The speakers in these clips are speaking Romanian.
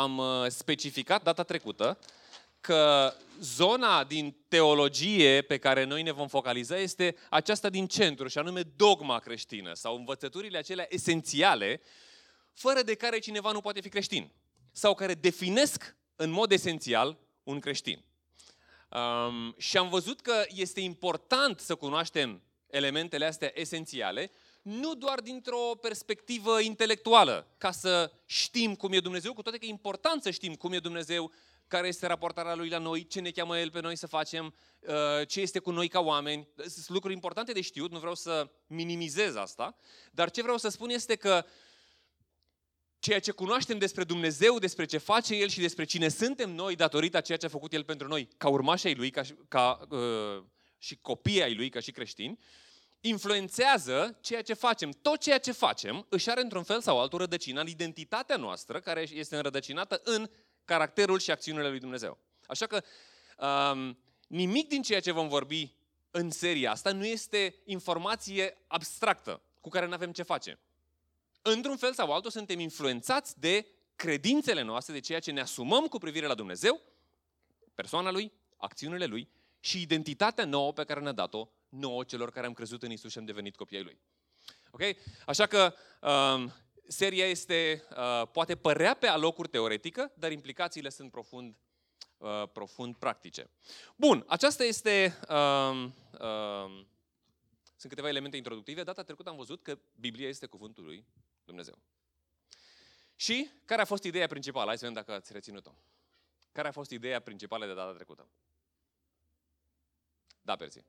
am uh, specificat data trecută că zona din teologie pe care noi ne vom focaliza este aceasta din centru, și anume dogma creștină sau învățăturile acelea esențiale, fără de care cineva nu poate fi creștin sau care definesc în mod esențial un creștin. Um, și am văzut că este important să cunoaștem elementele astea esențiale, nu doar dintr-o perspectivă intelectuală, ca să știm cum e Dumnezeu, cu toate că e important să știm cum e Dumnezeu, care este raportarea Lui la noi, ce ne cheamă El pe noi să facem, uh, ce este cu noi ca oameni. Sunt lucruri importante de știut, nu vreau să minimizez asta, dar ce vreau să spun este că ceea ce cunoaștem despre Dumnezeu, despre ce face El și despre cine suntem noi datorită a ceea ce a făcut El pentru noi, ca urmași ai Lui ca, ca, uh, și copii ai Lui, ca și creștini, influențează ceea ce facem. Tot ceea ce facem își are într-un fel sau altul rădăcină în identitatea noastră, care este înrădăcinată în caracterul și acțiunile lui Dumnezeu. Așa că um, nimic din ceea ce vom vorbi în seria asta nu este informație abstractă cu care nu avem ce face. Într-un fel sau altul suntem influențați de credințele noastre, de ceea ce ne asumăm cu privire la Dumnezeu, persoana Lui, acțiunile Lui și identitatea nouă pe care ne-a dat-o nouă celor care am crezut în Isus și am devenit copii ai Lui. Ok? Așa că um, seria este, uh, poate părea pe alocuri teoretică, dar implicațiile sunt profund, uh, profund practice. Bun, aceasta este, uh, uh, sunt câteva elemente introductive. Data trecută am văzut că Biblia este cuvântul lui Dumnezeu. Și care a fost ideea principală? Hai să vedem dacă ați reținut-o. Care a fost ideea principală de data trecută? Da, Perții.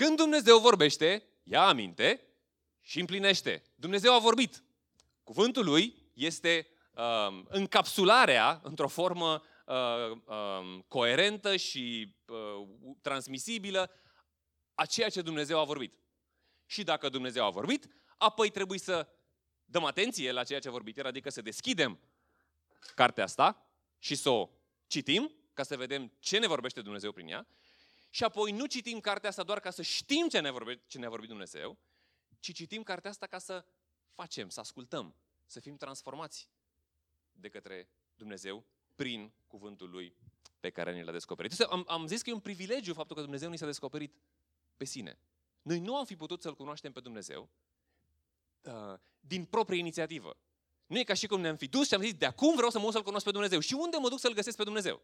Când Dumnezeu vorbește, ia aminte, și împlinește. Dumnezeu a vorbit. Cuvântul lui este uh, încapsularea într-o formă uh, uh, coerentă și uh, transmisibilă a ceea ce Dumnezeu a vorbit. Și dacă Dumnezeu a vorbit, apoi trebuie să dăm atenție la ceea ce a vorbit el, adică să deschidem cartea asta și să o citim, ca să vedem ce ne vorbește Dumnezeu prin ea, și apoi nu citim cartea asta doar ca să știm ce ne-a vorbit, ce ne vorbit Dumnezeu, ci citim cartea asta ca să facem, să ascultăm, să fim transformați de către Dumnezeu prin cuvântul Lui pe care ne l-a descoperit. Am, am zis că e un privilegiu faptul că Dumnezeu ni s-a descoperit pe sine. Noi nu am fi putut să-L cunoaștem pe Dumnezeu uh, din proprie inițiativă. Nu e ca și cum ne-am fi dus și am zis, de acum vreau să mă să-L cunosc pe Dumnezeu. Și unde mă duc să-L găsesc pe Dumnezeu?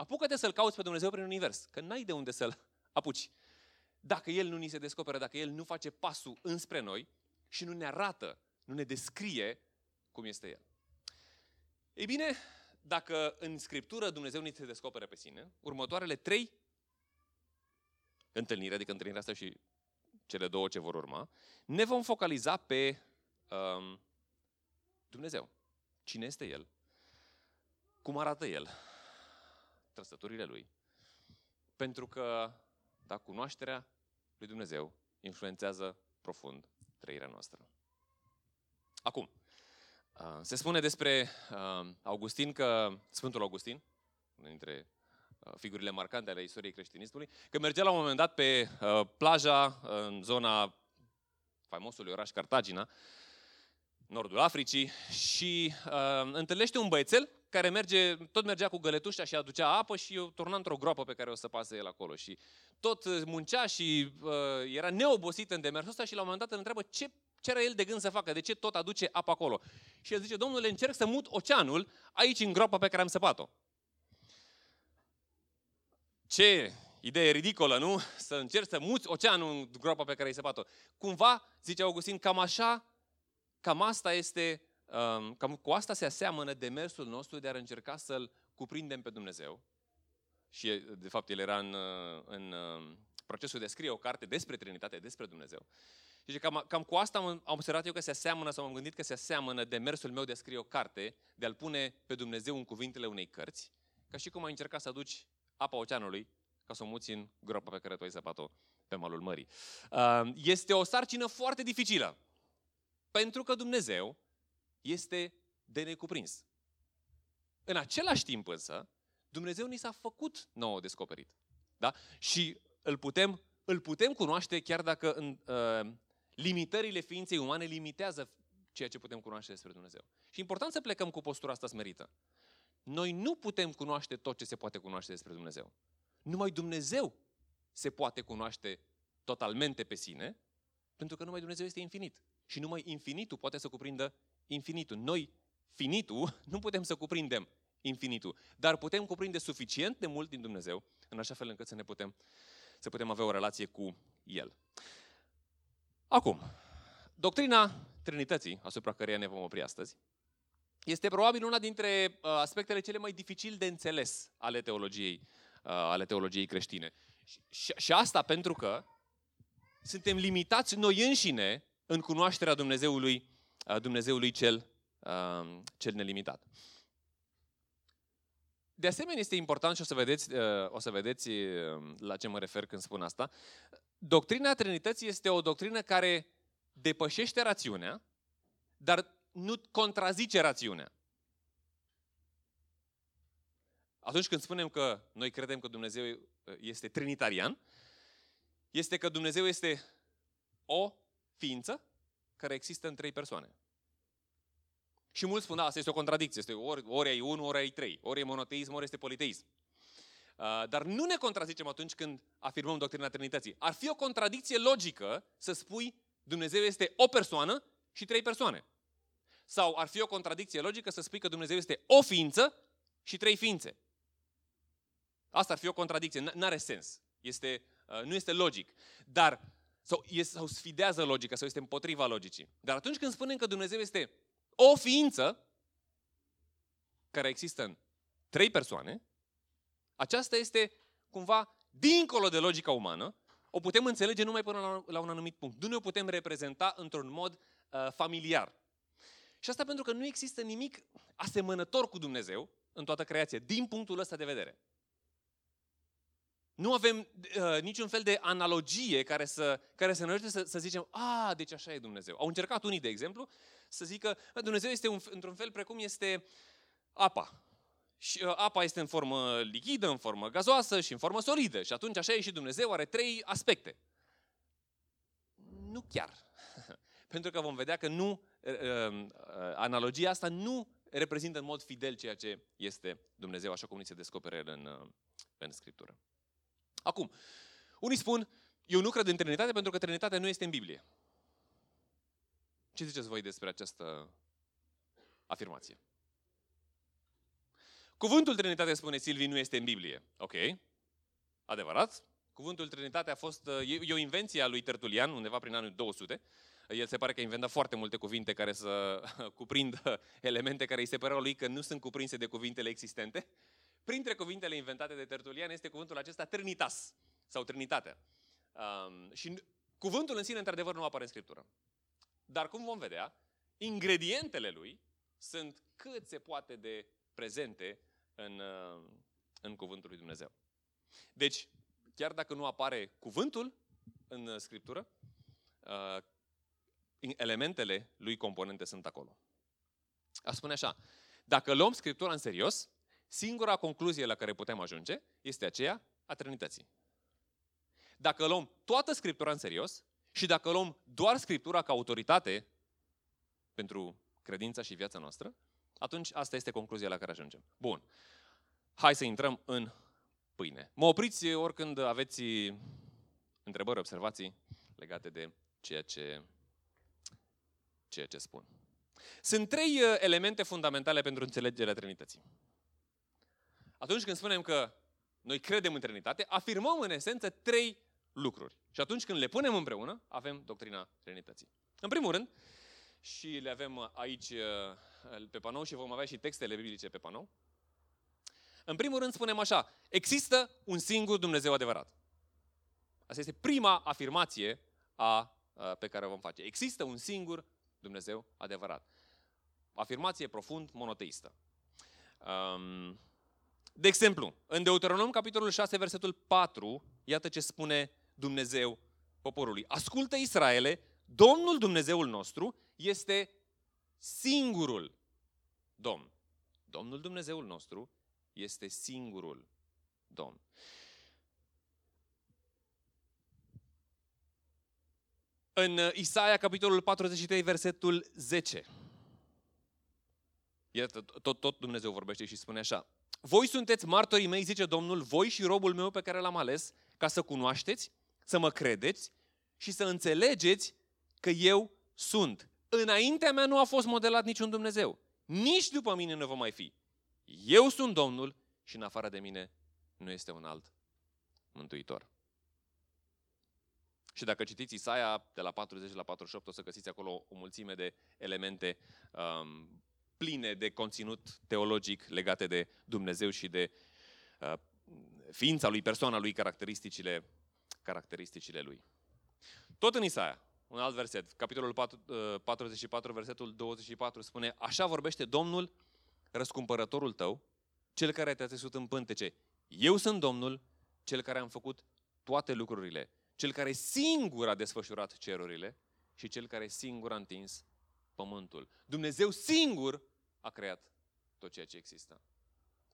Apucă-te să-L cauți pe Dumnezeu prin univers, că n-ai de unde să-L apuci dacă El nu ni se descoperă, dacă El nu face pasul înspre noi și nu ne arată, nu ne descrie cum este El. Ei bine, dacă în Scriptură Dumnezeu ni se descoperă pe sine, următoarele trei întâlniri, adică întâlnirea asta și cele două ce vor urma, ne vom focaliza pe um, Dumnezeu. Cine este El? Cum arată El? Trăsăturile Lui. Pentru că da? Cunoașterea lui Dumnezeu influențează profund trăirea noastră. Acum, uh, se spune despre uh, Augustin că, Sfântul Augustin, unul dintre uh, figurile marcante ale istoriei creștinismului, că mergea la un moment dat pe plaja în zona faimosului oraș Cartagina, nordul Africii, și uh, întâlnește un băiețel care merge, tot mergea cu găletușa și aducea apă și o turna într-o groapă pe care o să pase el acolo. Și tot uh, muncea și uh, era neobosit în demersul ăsta și la un moment dat îl întreabă ce, ce era el de gând să facă, de ce tot aduce apă acolo. Și el zice, domnule, încerc să mut oceanul aici în groapa pe care am săpat-o. Ce idee ridicolă, nu? Să încerci să muți oceanul în groapa pe care ai săpat-o. Cumva, zice Augustin, cam așa, cam asta este Cam cu asta se aseamănă demersul nostru de a încerca să-L cuprindem pe Dumnezeu. Și, de fapt, el era în, în procesul de a scrie o carte despre Trinitate, despre Dumnezeu. Și cam, cam cu asta am, am observat eu că se aseamănă, sau am gândit că se aseamănă demersul meu de a scrie o carte, de a-L pune pe Dumnezeu în cuvintele unei cărți, ca și cum ai încerca să aduci apa oceanului ca să o muți în groapa pe care tu ai săpat-o pe malul mării. Este o sarcină foarte dificilă, pentru că Dumnezeu este de necuprins. În același timp însă, Dumnezeu ni s-a făcut nouă descoperit. Da? Și îl putem, îl putem cunoaște chiar dacă în, uh, limitările ființei umane limitează ceea ce putem cunoaște despre Dumnezeu. Și e important să plecăm cu postura asta smerită. Noi nu putem cunoaște tot ce se poate cunoaște despre Dumnezeu. Numai Dumnezeu se poate cunoaște totalmente pe sine, pentru că numai Dumnezeu este infinit. Și numai infinitul poate să cuprindă infinitul. Noi, finitul, nu putem să cuprindem infinitul, dar putem cuprinde suficient de mult din Dumnezeu, în așa fel încât să ne putem, să putem avea o relație cu El. Acum, doctrina Trinității, asupra căreia ne vom opri astăzi, este probabil una dintre uh, aspectele cele mai dificil de înțeles ale teologiei, uh, ale teologiei creștine. Și, și asta pentru că suntem limitați noi înșine în cunoașterea Dumnezeului, uh, Dumnezeului cel, cel nelimitat. De asemenea, este important și o să vedeți, o să vedeți la ce mă refer când spun asta. Doctrina Trinității este o doctrină care depășește rațiunea, dar nu contrazice rațiunea. Atunci când spunem că noi credem că Dumnezeu uh, este trinitarian, este că Dumnezeu este o ființă care există în trei persoane. Și mulți spun, da, asta este o contradicție, este ori, ori ai unu, ori ai trei, ori e monoteism, ori este politeism. Uh, dar nu ne contrazicem atunci când afirmăm doctrina Trinității. Ar fi o contradicție logică să spui Dumnezeu este o persoană și trei persoane. Sau ar fi o contradicție logică să spui că Dumnezeu este o ființă și trei ființe. Asta ar fi o contradicție, nu are sens. Este, uh, nu este logic. Dar, sau, este, sau sfidează logica, sau este împotriva logicii. Dar atunci când spunem că Dumnezeu este o ființă care există în trei persoane, aceasta este cumva dincolo de logica umană, o putem înțelege numai până la, la un anumit punct. Nu ne o putem reprezenta într-un mod uh, familiar. Și asta pentru că nu există nimic asemănător cu Dumnezeu în toată creația, din punctul ăsta de vedere. Nu avem uh, niciun fel de analogie care să, care să ne ajute să, să zicem, a, deci așa e Dumnezeu. Au încercat unii, de exemplu, să zică, Dumnezeu este un, într-un fel precum este apa. Și uh, apa este în formă lichidă, în formă gazoasă și în formă solidă. Și atunci așa e și Dumnezeu, are trei aspecte. Nu chiar. Pentru că vom vedea că nu, uh, uh, analogia asta nu reprezintă în mod fidel ceea ce este Dumnezeu, așa cum ni se descopere în, uh, în Scriptură. Acum, unii spun, eu nu cred în Trinitate pentru că Trinitatea nu este în Biblie. Ce ziceți voi despre această afirmație? Cuvântul Trinitate, spune Silvi, nu este în Biblie. Ok, adevărat. Cuvântul Trinitate a fost, e o invenție a lui Tertulian, undeva prin anul 200. El se pare că a inventat foarte multe cuvinte care să cuprindă elemente care îi se păreau lui că nu sunt cuprinse de cuvintele existente. Printre cuvintele inventate de Tertulian este cuvântul acesta Trinitas, sau Trinitatea. Um, și cuvântul în sine, într-adevăr, nu apare în Scriptură. Dar, cum vom vedea, ingredientele lui sunt cât se poate de prezente în, uh, în cuvântul lui Dumnezeu. Deci, chiar dacă nu apare cuvântul în uh, Scriptură, uh, elementele lui componente sunt acolo. A spune așa, dacă luăm Scriptura în serios, singura concluzie la care putem ajunge este aceea a Trinității. Dacă luăm toată Scriptura în serios și dacă luăm doar Scriptura ca autoritate pentru credința și viața noastră, atunci asta este concluzia la care ajungem. Bun. Hai să intrăm în pâine. Mă opriți oricând aveți întrebări, observații legate de ceea ce, ceea ce spun. Sunt trei uh, elemente fundamentale pentru înțelegerea Trinității. Atunci când spunem că noi credem în Trinitate, afirmăm în esență trei lucruri. Și atunci când le punem împreună, avem doctrina Trinității. În primul rând, și le avem aici uh, pe panou și vom avea și textele biblice pe panou. În primul rând spunem așa, există un singur Dumnezeu adevărat. Asta este prima afirmație a, a, pe care o vom face. Există un singur Dumnezeu adevărat. Afirmație profund monoteistă. Um, de exemplu, în Deuteronom, capitolul 6, versetul 4, iată ce spune Dumnezeu poporului. Ascultă Israele, Domnul Dumnezeul nostru este singurul Domn. Domnul Dumnezeul nostru este singurul Domn. În uh, Isaia, capitolul 43, versetul 10. Iată, tot, tot Dumnezeu vorbește și spune așa. Voi sunteți martorii mei, zice Domnul, voi și robul meu pe care l-am ales, ca să cunoașteți, să mă credeți și să înțelegeți că eu sunt. Înaintea mea nu a fost modelat niciun Dumnezeu. Nici după mine nu va mai fi. Eu sunt Domnul și în afară de mine nu este un alt mântuitor. Și dacă citiți Isaia de la 40 la 48, o să găsiți acolo o mulțime de elemente um, pline de conținut teologic legate de Dumnezeu și de uh, ființa lui, persoana lui, caracteristicile, caracteristicile lui. Tot în Isaia, un alt verset, capitolul 4, uh, 44, versetul 24, spune Așa vorbește Domnul, răscumpărătorul tău, cel care te-a țesut în pântece. Eu sunt Domnul, cel care am făcut toate lucrurile, cel care singur a desfășurat cerurile și cel care singur a întins pământul. Dumnezeu singur a creat tot ceea ce există.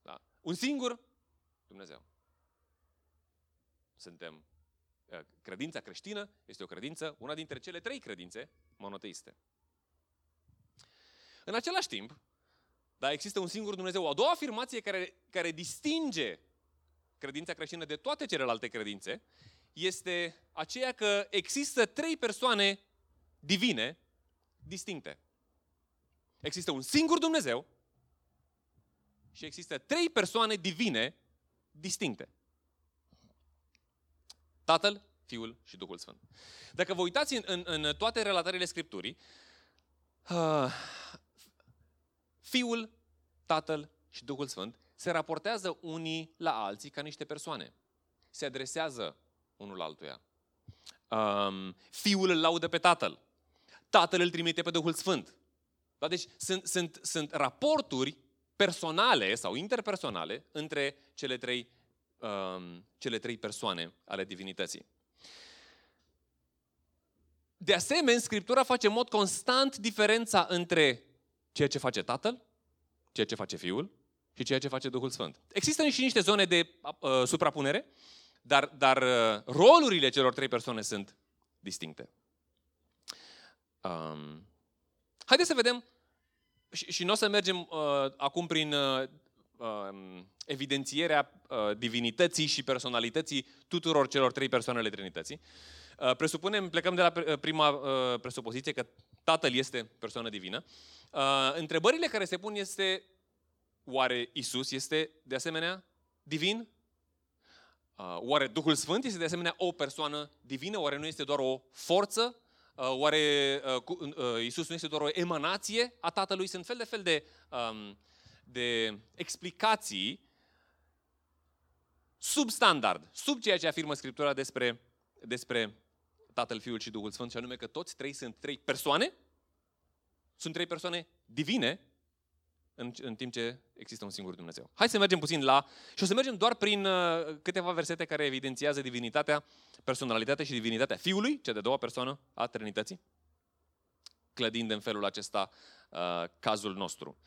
Da? Un singur Dumnezeu. Suntem. Eh, credința creștină este o credință, una dintre cele trei credințe monoteiste. În același timp, da, există un singur Dumnezeu. O a doua afirmație care, care distinge credința creștină de toate celelalte credințe este aceea că există trei persoane divine distincte. Există un singur Dumnezeu și există trei persoane divine distincte. Tatăl, Fiul și Duhul Sfânt. Dacă vă uitați în, în, în toate relatările Scripturii, uh, Fiul, Tatăl și Duhul Sfânt se raportează unii la alții ca niște persoane. Se adresează unul altuia. Um, fiul îl laudă pe Tatăl. Tatăl îl trimite pe Duhul Sfânt. Da? Deci sunt, sunt, sunt raporturi personale sau interpersonale între cele trei, um, cele trei persoane ale divinității. De asemenea, Scriptura face în mod constant diferența între ceea ce face Tatăl, ceea ce face Fiul și ceea ce face Duhul Sfânt. Există și niște zone de uh, suprapunere, dar, dar uh, rolurile celor trei persoane sunt distincte. Um, haideți să vedem, și, și nu o să mergem uh, acum prin uh, uh, evidențierea uh, divinității și personalității tuturor celor trei persoane ale Trinității. Uh, presupunem, plecăm de la uh, prima uh, presupoziție că Tatăl este persoană divină. Uh, întrebările care se pun este, oare Isus este de asemenea divin? Uh, oare Duhul Sfânt este de asemenea o persoană divină? Oare nu este doar o forță? Uh, oare uh, Isus nu este doar o emanație a Tatălui? Sunt fel de fel de, um, de explicații substandard, sub ceea ce afirmă Scriptura despre, despre Tatăl, Fiul și Duhul Sfânt, și anume că toți trei sunt trei persoane, sunt trei persoane divine, în, în timp ce există un singur Dumnezeu. Hai să mergem puțin la... Și o să mergem doar prin uh, câteva versete care evidențiază divinitatea, personalitatea și divinitatea Fiului, cea de doua persoană a Trinității, clădind în felul acesta uh, cazul nostru.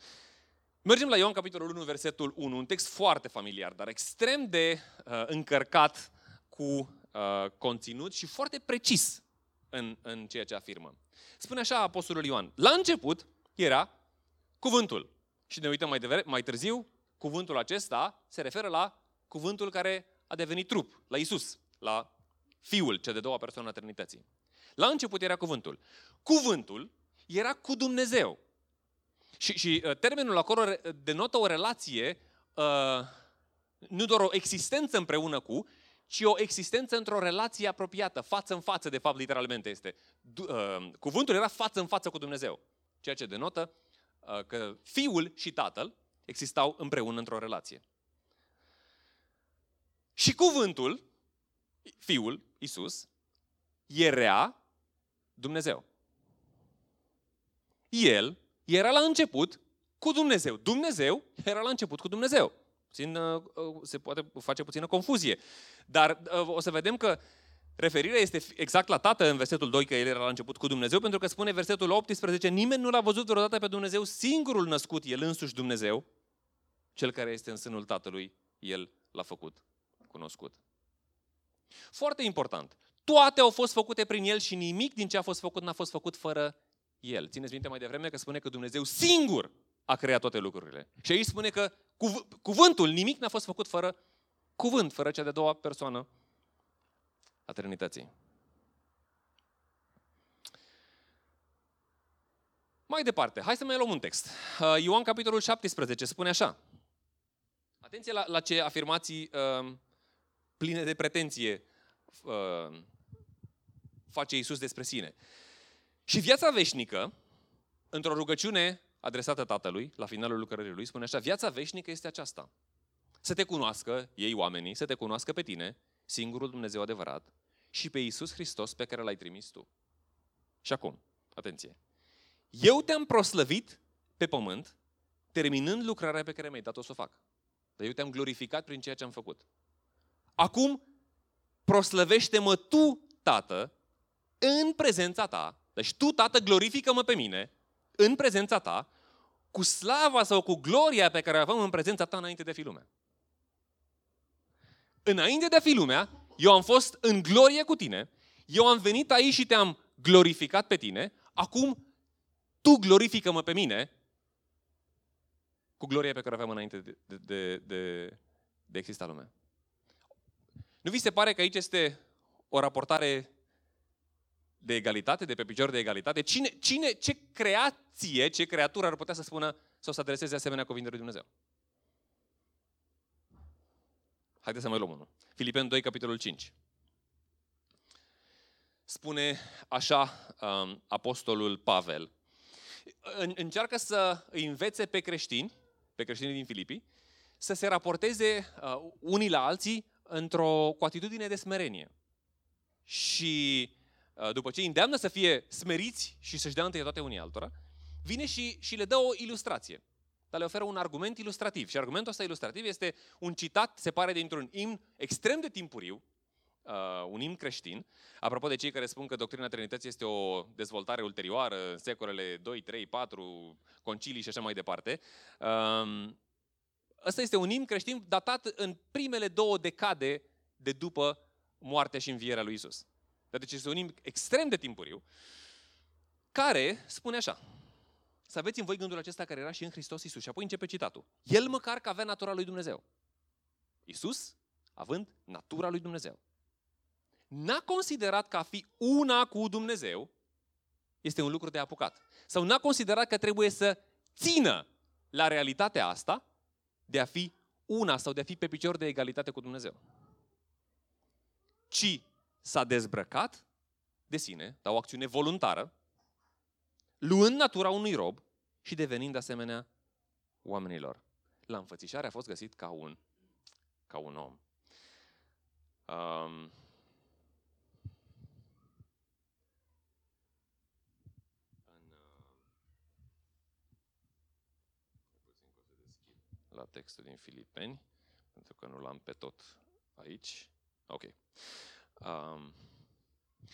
Mergem la Ioan, capitolul 1, versetul 1, un text foarte familiar, dar extrem de uh, încărcat cu uh, conținut și foarte precis în, în ceea ce afirmă. Spune așa Apostolul Ioan, la început era cuvântul. Și ne uităm mai, devreme, mai târziu, cuvântul acesta se referă la cuvântul care a devenit trup, la Isus, la Fiul, cea de doua persoană a Trinității. La început era cuvântul. Cuvântul era cu Dumnezeu. Și, și uh, termenul acolo denotă o relație, uh, nu doar o existență împreună cu, ci o existență într-o relație apropiată, față în față, de fapt, literalmente este. Uh, cuvântul era față în față cu Dumnezeu, ceea ce denotă Uh, că fiul și tatăl existau împreună într-o relație. Și cuvântul, fiul, Isus, era Dumnezeu. El era la început cu Dumnezeu. Dumnezeu era la început cu Dumnezeu. Puțin, uh, uh, se poate face puțină confuzie. Dar o să vedem că Referirea este exact la Tată în versetul 2, că El era la început cu Dumnezeu, pentru că spune versetul 18, nimeni nu l-a văzut vreodată pe Dumnezeu, singurul născut, El însuși Dumnezeu, Cel care este în sânul Tatălui, El l-a făcut cunoscut. Foarte important. toate au fost făcute prin El și nimic din ce a fost făcut n-a fost făcut fără El. Țineți minte mai devreme că spune că Dumnezeu singur a creat toate lucrurile. Și aici spune că cuv- cuvântul, nimic n-a fost făcut fără cuvânt, fără cea de doua persoană a Trinității. Mai departe, hai să mai luăm un text. Uh, Ioan, capitolul 17, spune așa. Atenție la, la ce afirmații uh, pline de pretenție uh, face Iisus despre sine. Și viața veșnică, într-o rugăciune adresată Tatălui, la finalul lucrării lui, spune așa, viața veșnică este aceasta. Să te cunoască, ei oamenii, să te cunoască pe tine, singurul Dumnezeu adevărat, și pe Iisus Hristos pe care l-ai trimis tu. Și acum, atenție, eu te-am proslăvit pe pământ, terminând lucrarea pe care mi-ai dat-o să o fac. Dar eu te-am glorificat prin ceea ce am făcut. Acum, proslăvește-mă tu, Tată, în prezența ta. Deci tu, Tată, glorifică-mă pe mine, în prezența ta, cu slava sau cu gloria pe care o avem în prezența ta înainte de a fi lumea. Înainte de a fi lumea, eu am fost în glorie cu tine, eu am venit aici și te-am glorificat pe tine, acum tu glorifică-mă pe mine cu gloria pe care o aveam înainte de, de, de, de, de exista lumea. Nu vi se pare că aici este o raportare de egalitate, de pe picior de egalitate? Cine, cine, ce creație, ce creatură ar putea să spună sau să adreseze asemenea cuvinte lui Dumnezeu? Haideți să mai luăm unul. Filipeni 2, capitolul 5. Spune așa um, apostolul Pavel. Încearcă să îi învețe pe creștini, pe creștinii din Filipii, să se raporteze uh, unii la alții într-o, cu atitudine de smerenie. Și uh, după ce îi îndeamnă să fie smeriți și să-și dea întâi toate unii altora, vine și, și le dă o ilustrație. Dar le oferă un argument ilustrativ. Și argumentul ăsta ilustrativ este un citat, se pare, dintr-un imn extrem de timpuriu, uh, un imn creștin. Apropo de cei care spun că doctrina Trinității este o dezvoltare ulterioară, în secolele 2, 3, 4, concilii și așa mai departe. Uh, ăsta este un imn creștin datat în primele două decade de după moartea și învierea lui Isus. Deci este un imn extrem de timpuriu, care spune așa, să aveți în voi gândul acesta care era și în Hristos Isus. Și apoi începe citatul. El măcar că avea natura lui Dumnezeu. Isus, având natura lui Dumnezeu. N-a considerat că a fi una cu Dumnezeu este un lucru de apucat. Sau n-a considerat că trebuie să țină la realitatea asta de a fi una sau de a fi pe picior de egalitate cu Dumnezeu. Ci s-a dezbrăcat de sine, dar o acțiune voluntară, luând natura unui rob și devenind asemenea oamenilor. La înfățișare a fost găsit ca un, ca un om. Um, la textul din Filipeni, pentru că nu l-am pe tot aici. Ok. Um,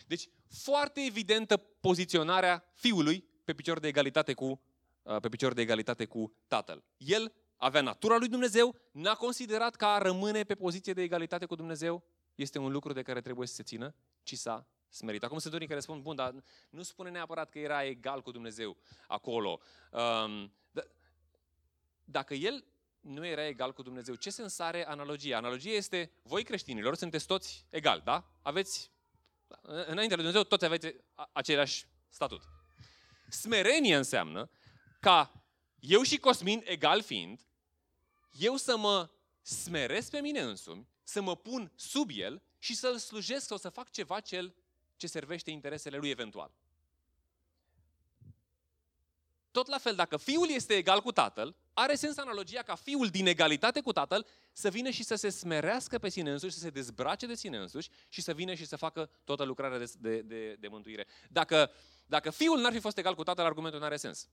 deci, foarte evidentă poziționarea fiului pe picior de egalitate cu, uh, pe picior de egalitate cu tatăl. El avea natura lui Dumnezeu, n-a considerat că a rămâne pe poziție de egalitate cu Dumnezeu este un lucru de care trebuie să se țină, ci s-a smerit. Acum sunt unii care spun, bun, dar nu spune neapărat că era egal cu Dumnezeu acolo. Um, d- dacă el nu era egal cu Dumnezeu, ce sens are analogia? Analogia este, voi creștinilor sunteți toți egali, da? Aveți, înainte de Dumnezeu, toți aveți același statut. Smerenie înseamnă ca eu și Cosmin, egal fiind, eu să mă smeresc pe mine însumi, să mă pun sub el și să-l slujesc sau să fac ceva cel ce servește interesele lui eventual. Tot la fel, dacă fiul este egal cu tatăl, are sens analogia ca fiul din egalitate cu tatăl să vină și să se smerească pe sine însuși, să se dezbrace de sine însuși și să vină și să facă toată lucrarea de, de, de, de mântuire. Dacă, dacă fiul n-ar fi fost egal cu tatăl, argumentul nu are sens.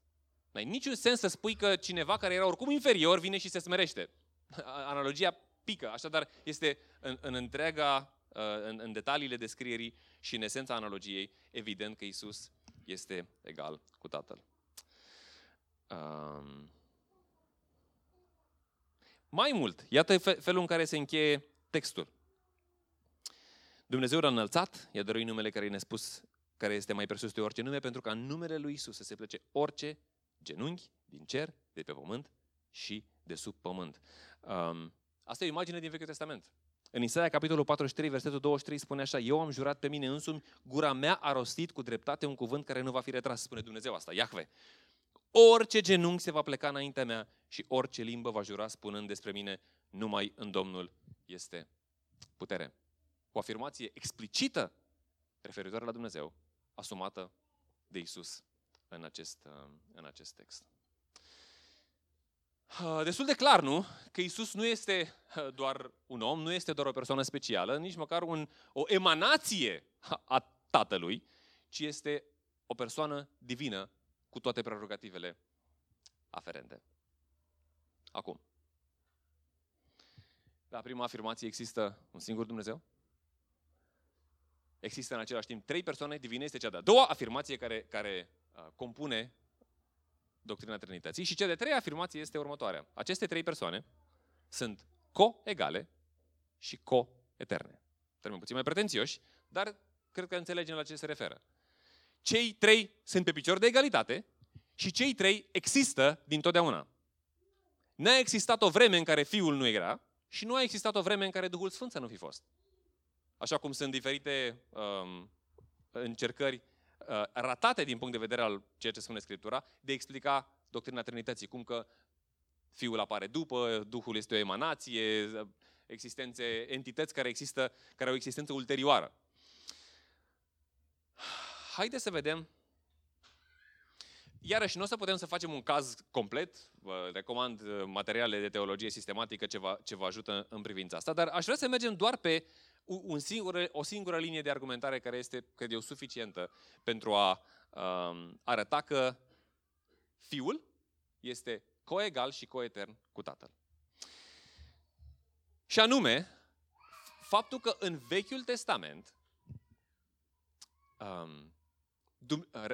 Nu ai niciun sens să spui că cineva care era oricum inferior vine și se smerește. Analogia pică, așadar este în, în întreaga, uh, în, în detaliile descrierii și în esența analogiei, evident că Isus este egal cu Tatăl. Um, mai mult, iată felul în care se încheie textul. Dumnezeu l-a înălțat, i-a dăruit numele care ne spus, care este mai presus de orice nume, pentru ca în numele lui Isus să se plece orice genunchi din cer, de pe pământ și de sub pământ. Um, asta e o imagine din Vechiul Testament. În Isaia, capitolul 43, versetul 23, spune așa, Eu am jurat pe mine însumi, gura mea a rostit cu dreptate un cuvânt care nu va fi retras, spune Dumnezeu asta, Iahve. Orice genunchi se va pleca înaintea mea și orice limbă va jura spunând despre mine, numai în Domnul este putere. O afirmație explicită referitoare la Dumnezeu, asumată de Isus în acest, în acest text. Destul de clar, nu? Că Isus nu este doar un om, nu este doar o persoană specială, nici măcar un, o emanație a Tatălui, ci este o persoană divină cu toate prerogativele aferente. Acum, la prima afirmație există un singur Dumnezeu? Există în același timp trei persoane divine, este cea de-a doua afirmație care, care uh, compune doctrina Trinității. Și cea de treia afirmație este următoarea. Aceste trei persoane sunt co-egale și co-eterne. Termen puțin mai pretențioși, dar cred că înțelegem la ce se referă. Cei trei sunt pe picior de egalitate și cei trei există din totdeauna. N-a existat o vreme în care Fiul nu era și nu a existat o vreme în care Duhul Sfânt să nu fi fost. Așa cum sunt diferite um, încercări uh, ratate din punct de vedere al ceea ce spune Scriptura, de a explica doctrina Trinității, cum că Fiul apare după, Duhul este o emanație, existențe, entități care, există, care au o existență ulterioară. Haideți să vedem. Iarăși, nu o să putem să facem un caz complet, vă recomand uh, materiale de teologie sistematică ce vă, ce vă ajută în privința asta, dar aș vrea să mergem doar pe un singur, o singură linie de argumentare care este, cred eu, suficientă pentru a um, arăta că Fiul este coegal și coetern cu Tatăl. Și anume, faptul că în Vechiul Testament um,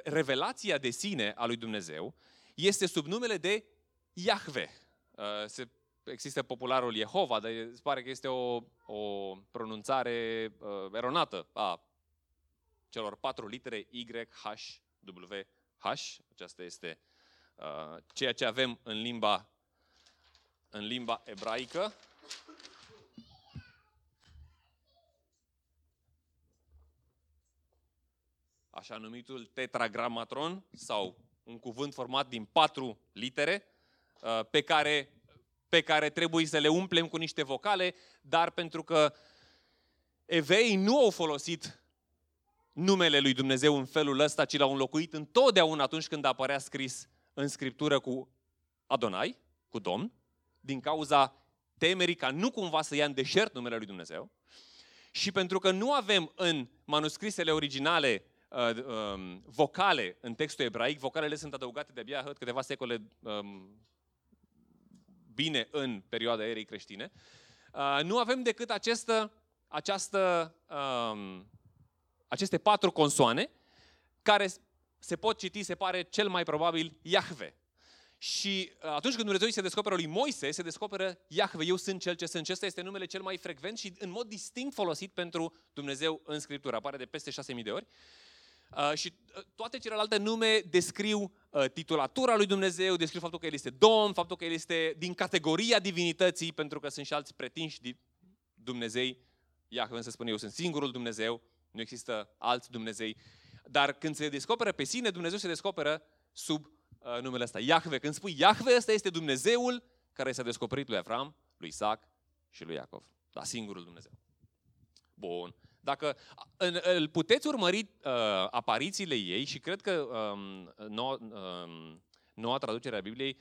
revelația de sine a lui Dumnezeu este sub numele de Iahve. Uh, se, există popularul Jehova, dar se pare că este o, o pronunțare uh, eronată a celor patru litere Y, H, W, H. Aceasta este uh, ceea ce avem în limba, în limba ebraică. Așa numitul tetragramatron sau un cuvânt format din patru litere uh, pe care, pe care trebuie să le umplem cu niște vocale, dar pentru că eveii nu au folosit numele lui Dumnezeu în felul ăsta, ci l-au înlocuit întotdeauna atunci când apărea scris în Scriptură cu Adonai, cu Domn, din cauza temerii ca nu cumva să ia în deșert numele lui Dumnezeu. Și pentru că nu avem în manuscrisele originale uh, um, vocale în textul ebraic. Vocalele sunt adăugate de-abia câteva secole um, bine în perioada erei creștine. Uh, nu avem decât această, această, um, aceste patru consoane care se pot citi, se pare, cel mai probabil Iahve. Și uh, atunci când Dumnezeu se descoperă lui Moise, se descoperă Iahve, eu sunt cel ce sunt. Și ăsta este numele cel mai frecvent și în mod distinct folosit pentru Dumnezeu în Scriptură. Apare de peste 6.000 de ori. Uh, și uh, toate celelalte nume descriu uh, titulatura lui Dumnezeu, descriu faptul că El este Domn, faptul că El este din categoria divinității, pentru că sunt și alți pretinși Dumnezei. Iahve să spune, eu sunt singurul Dumnezeu, nu există alți Dumnezei. Dar când se descoperă pe sine, Dumnezeu se descoperă sub uh, numele ăsta, Iahve. Când spui Iahve, ăsta este Dumnezeul care s-a descoperit lui Avram, lui Isaac și lui Iacov. Da, singurul Dumnezeu. Bun. Dacă îl puteți urmări uh, aparițiile ei și cred că um, noua, um, noua traducere a Bibliei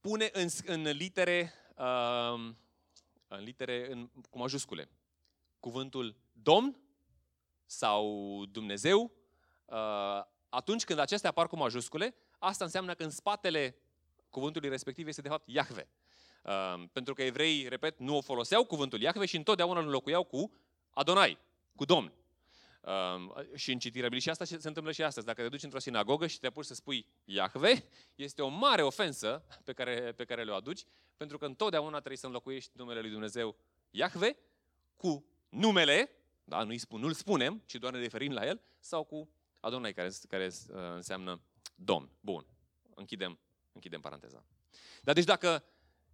pune în, în litere, um, în litere în, cu majuscule cuvântul Domn sau Dumnezeu, uh, atunci când acestea apar cu majuscule, asta înseamnă că în spatele cuvântului respectiv este de fapt Iahve. Uh, pentru că evrei, repet, nu o foloseau cuvântul Iahve și întotdeauna îl înlocuiau cu Adonai, cu Domn. Um, și în citirea Bibliei. Și asta se întâmplă și astăzi. Dacă te duci într-o sinagogă și te apuci să spui Iahve, este o mare ofensă pe care, pe care le-o aduci, pentru că întotdeauna trebuie să înlocuiești numele lui Dumnezeu Iahve cu numele da? nu-i spun, nu-l spunem, ci doar ne referim la el, sau cu Adonai, care, care uh, înseamnă Domn. Bun, închidem, închidem paranteza. Dar deci dacă,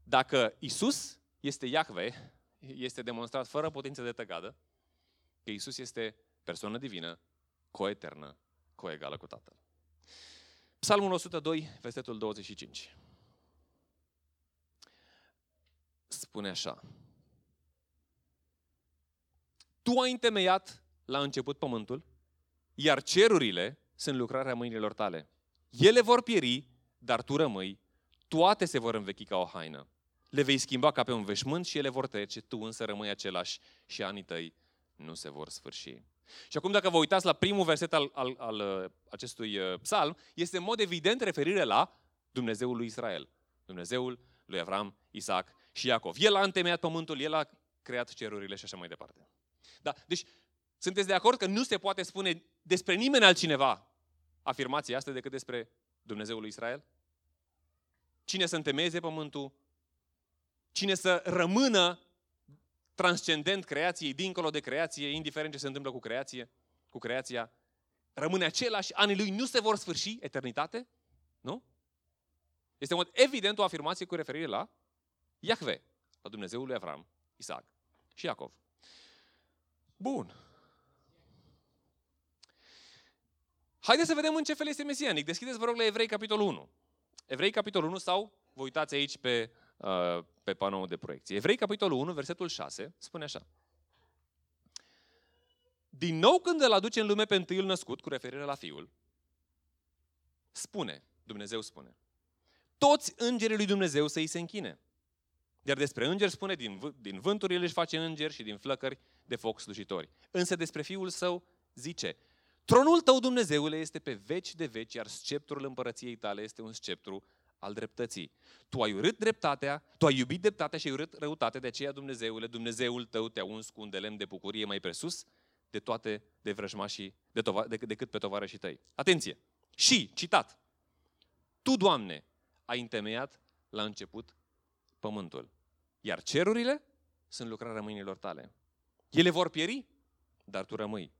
dacă Isus este Iahve, este demonstrat fără potență de tăgadă că Isus este persoană divină, coeternă, coegală cu Tatăl. Psalmul 102, versetul 25. Spune așa. Tu ai întemeiat la început pământul, iar cerurile sunt lucrarea mâinilor tale. Ele vor pieri, dar tu rămâi, toate se vor învechi ca o haină. Le vei schimba ca pe un veșmânt și ele vor trece, tu însă rămâi același și anii tăi nu se vor sfârși. Și acum dacă vă uitați la primul verset al, al, al uh, acestui uh, psalm, este în mod evident referire la Dumnezeul lui Israel. Dumnezeul lui Avram, Isaac și Iacov. El a întemeiat pământul, el a creat cerurile și așa mai departe. Da, deci sunteți de acord că nu se poate spune despre nimeni altcineva afirmația asta decât despre Dumnezeul lui Israel? Cine să întemeieze pământul, cine să rămână transcendent creației, dincolo de creație, indiferent ce se întâmplă cu creație, cu creația, rămâne același, anii lui nu se vor sfârși, eternitate? Nu? Este în mod evident o afirmație cu referire la Iahve, la Dumnezeul lui Avram, Isaac și Iacov. Bun. Haideți să vedem în ce fel este mesianic. Deschideți, vă rog, la Evrei, capitolul 1. Evrei, capitolul 1 sau vă uitați aici pe Uh, pe panoul de proiecție. Evrei, capitolul 1, versetul 6, spune așa. Din nou când îl aduce în lume pe întâiul născut, cu referire la Fiul, spune, Dumnezeu spune, toți îngerii lui Dumnezeu să îi se închine. Iar despre îngeri spune, din, v- din vânturi el își face îngeri și din flăcări de foc slujitori. Însă despre Fiul său zice, tronul tău, Dumnezeule, este pe veci de veci, iar sceptrul împărăției tale este un sceptru al dreptății. Tu ai urât dreptatea, tu ai iubit dreptatea și ai urât răutatea, de aceea Dumnezeule, Dumnezeul tău te-a uns cu un de lemn de bucurie mai presus de toate de vrăjmașii, de tova, de, decât pe tovarășii tăi. Atenție! Și, citat, Tu, Doamne, ai întemeiat la început pământul, iar cerurile sunt lucrarea mâinilor tale. Ele vor pieri, dar tu rămâi.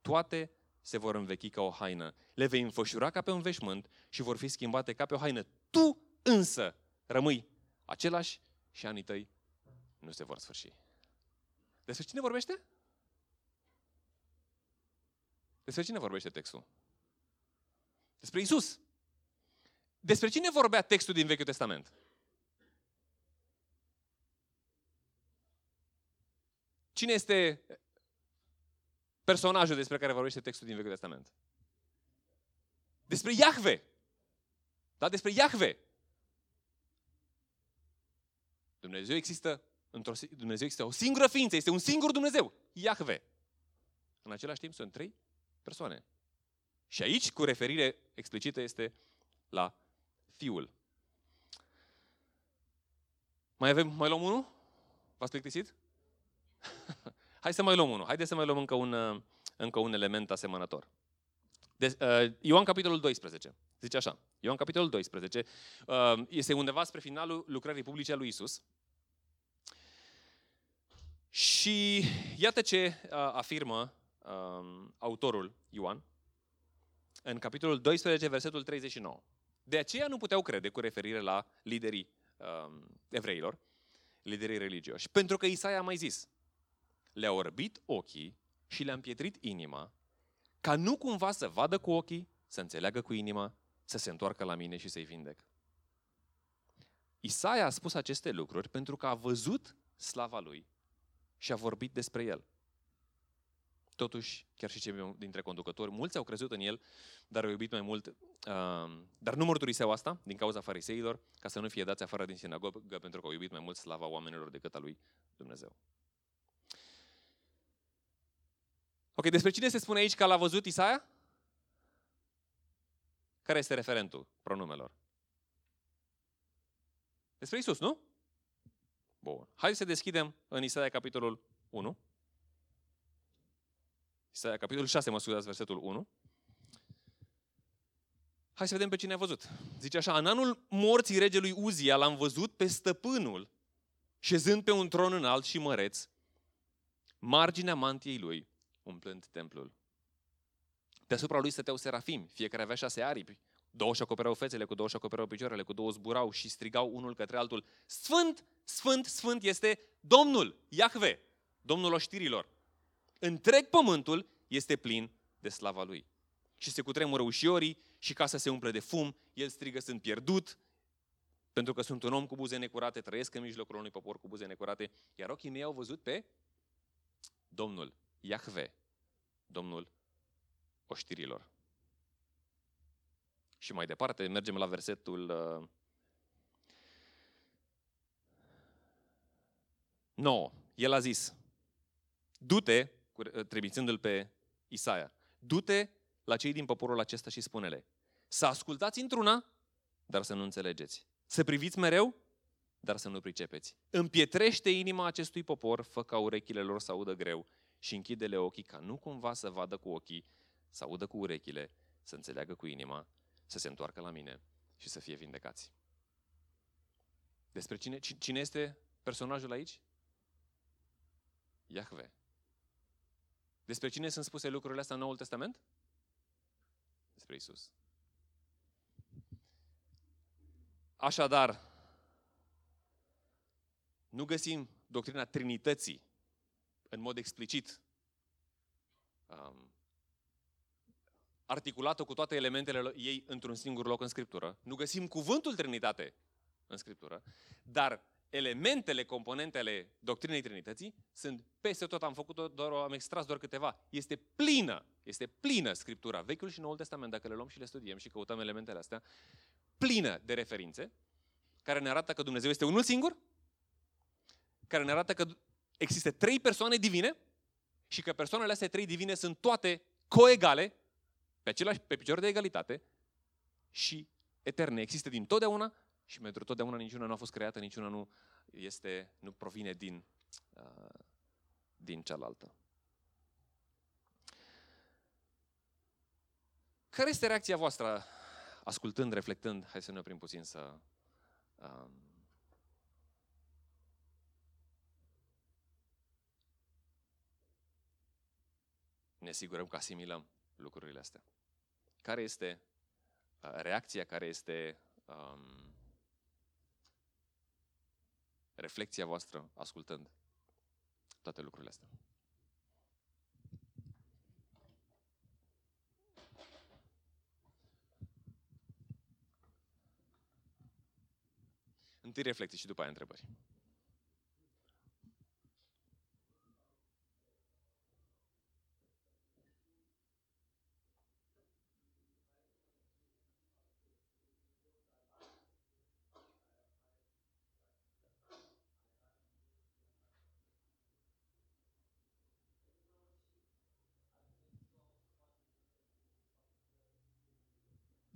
Toate se vor învechi ca o haină. Le vei înfășura ca pe un veșmânt și vor fi schimbate ca pe o haină. Tu însă rămâi același și anii tăi nu se vor sfârși. Despre cine vorbește? Despre cine vorbește textul? Despre Isus. Despre cine vorbea textul din Vechiul Testament? Cine este personajul despre care vorbește textul din Vechiul Testament. Despre Iahve. Da? Despre Iahve. Dumnezeu există, într-o, Dumnezeu există o singură ființă, este un singur Dumnezeu, Iahve. În același timp sunt trei persoane. Și aici, cu referire explicită, este la Fiul. Mai avem, mai luăm unul? V-ați plictisit? Hai să mai luăm unul. Haideți să mai luăm încă un, uh, încă un element asemănător. De, uh, Ioan capitolul 12. Zice așa. Ioan capitolul 12 uh, este undeva spre finalul lucrării publice a lui Isus. Și iată ce uh, afirmă uh, autorul Ioan în capitolul 12, versetul 39. De aceea nu puteau crede cu referire la liderii uh, evreilor, liderii religioși. Pentru că Isaia a mai zis, le-a orbit ochii și le-a împietrit inima, ca nu cumva să vadă cu ochii, să înțeleagă cu inima, să se întoarcă la mine și să-i vindec. Isaia a spus aceste lucruri pentru că a văzut slava lui și a vorbit despre el. Totuși, chiar și cei dintre conducători, mulți au crezut în el, dar au iubit mai mult. Uh, dar nu mărturiseau asta din cauza fariseilor, ca să nu fie dați afară din sinagogă, pentru că au iubit mai mult slava oamenilor decât a lui Dumnezeu. Ok, despre cine se spune aici că l-a văzut Isaia? Care este referentul pronumelor? Despre Isus, nu? Bun. Hai să deschidem în Isaia capitolul 1. Isaia capitolul 6, mă scuzați, versetul 1. Hai să vedem pe cine a văzut. Zice așa, în anul morții regelui Uzia l-am văzut pe stăpânul, șezând pe un tron înalt și măreț, marginea mantiei lui, umplând templul. Deasupra lui stăteau serafimi, fiecare avea șase aripi. Două și acoperau fețele, cu două și acoperau picioarele, cu două zburau și strigau unul către altul. Sfânt, sfânt, sfânt este Domnul, Iahve, Domnul oștirilor. Întreg pământul este plin de slava lui. Și se cutremură ușiorii și casa se umple de fum, el strigă, sunt pierdut, pentru că sunt un om cu buze necurate, trăiesc în mijlocul unui popor cu buze necurate, iar ochii mei au văzut pe Domnul, Iahve, Domnul oștirilor. Și mai departe, mergem la versetul uh, 9. El a zis, du-te, uh, trimițându-l pe Isaia, du-te la cei din poporul acesta și spune-le, să ascultați într-una, dar să nu înțelegeți. Să priviți mereu, dar să nu pricepeți. Împietrește inima acestui popor, fă ca urechile lor să audă greu și închide-le ochii ca nu cumva să vadă cu ochii, să audă cu urechile, să înțeleagă cu inima, să se întoarcă la mine și să fie vindecați. Despre cine, cine este personajul aici? Iahve. Despre cine sunt spuse lucrurile astea în Noul Testament? Despre Isus. Așadar, nu găsim doctrina Trinității în mod explicit um, articulată cu toate elementele ei într-un singur loc în Scriptură. Nu găsim cuvântul Trinitate în Scriptură, dar elementele, componentele doctrinei Trinității sunt peste tot. Am făcut doar, am extras doar câteva. Este plină, este plină Scriptura, Vechiul și Noul Testament, dacă le luăm și le studiem și căutăm elementele astea, plină de referințe care ne arată că Dumnezeu este unul singur, care ne arată că există trei persoane divine și că persoanele astea trei divine sunt toate coegale, pe, același, pe picior de egalitate și eterne. Există din totdeauna și pentru totdeauna niciuna nu a fost creată, niciuna nu, este, nu provine din, uh, din cealaltă. Care este reacția voastră ascultând, reflectând? Hai să ne oprim puțin să... Um, ne asigurăm că asimilăm lucrurile astea. Care este uh, reacția, care este um, reflexia voastră ascultând toate lucrurile astea? Întâi reflecții și după aia întrebări.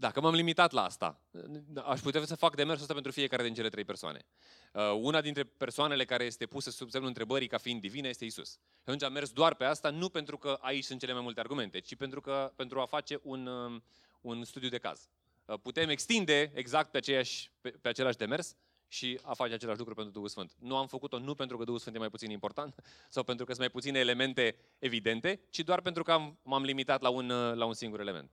Dacă m-am limitat la asta, aș putea să fac demersul ăsta pentru fiecare din cele trei persoane. Uh, una dintre persoanele care este pusă sub semnul întrebării ca fiind divină este Isus. Și atunci am mers doar pe asta, nu pentru că aici sunt cele mai multe argumente, ci pentru, că, pentru a face un, um, un studiu de caz. Uh, putem extinde exact pe, aceeași, pe, pe același demers și a face același lucru pentru Duhul Sfânt. Nu am făcut-o nu pentru că Duhul Sfânt e mai puțin important sau pentru că sunt mai puține elemente evidente, ci doar pentru că am, m-am limitat la un, uh, la un singur element.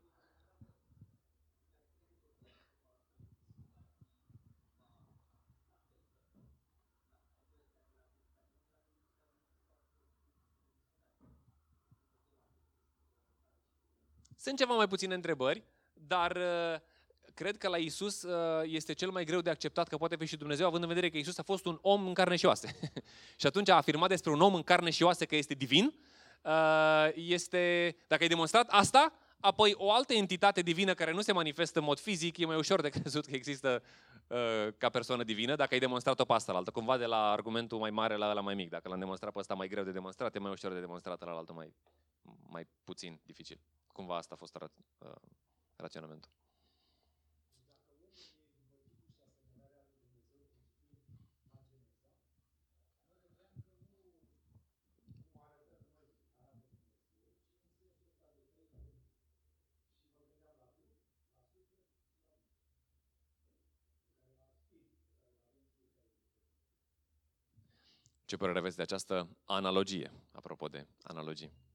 Sunt ceva mai puține întrebări, dar uh, cred că la Isus uh, este cel mai greu de acceptat că poate fi și Dumnezeu, având în vedere că Isus a fost un om în carne și oase. și atunci a afirmat despre un om în carne și oase că este divin. Uh, este, dacă ai demonstrat asta, apoi o altă entitate divină care nu se manifestă în mod fizic, e mai ușor de crezut că există ca persoană divină, dacă ai demonstrat-o pe asta la altă. Cumva de la argumentul mai mare la la mai mic. Dacă l-am demonstrat pe ăsta mai greu de demonstrat, e mai ușor de demonstrat la altă mai, mai puțin dificil. Cumva asta a fost ra- uh, raționamentul. Ce părere aveți de această analogie, apropo de analogii?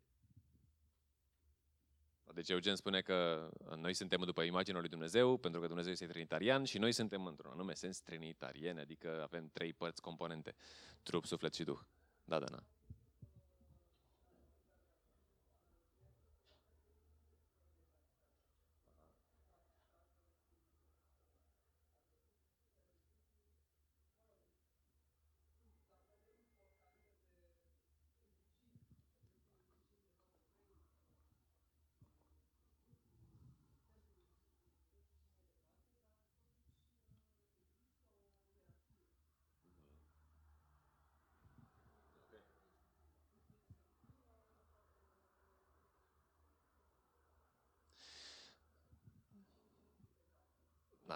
Deci Eugen spune că noi suntem după imaginea lui Dumnezeu, pentru că Dumnezeu este trinitarian și noi suntem într-un anume sens trinitariene, adică avem trei părți componente, trup, suflet și duh. Da, da,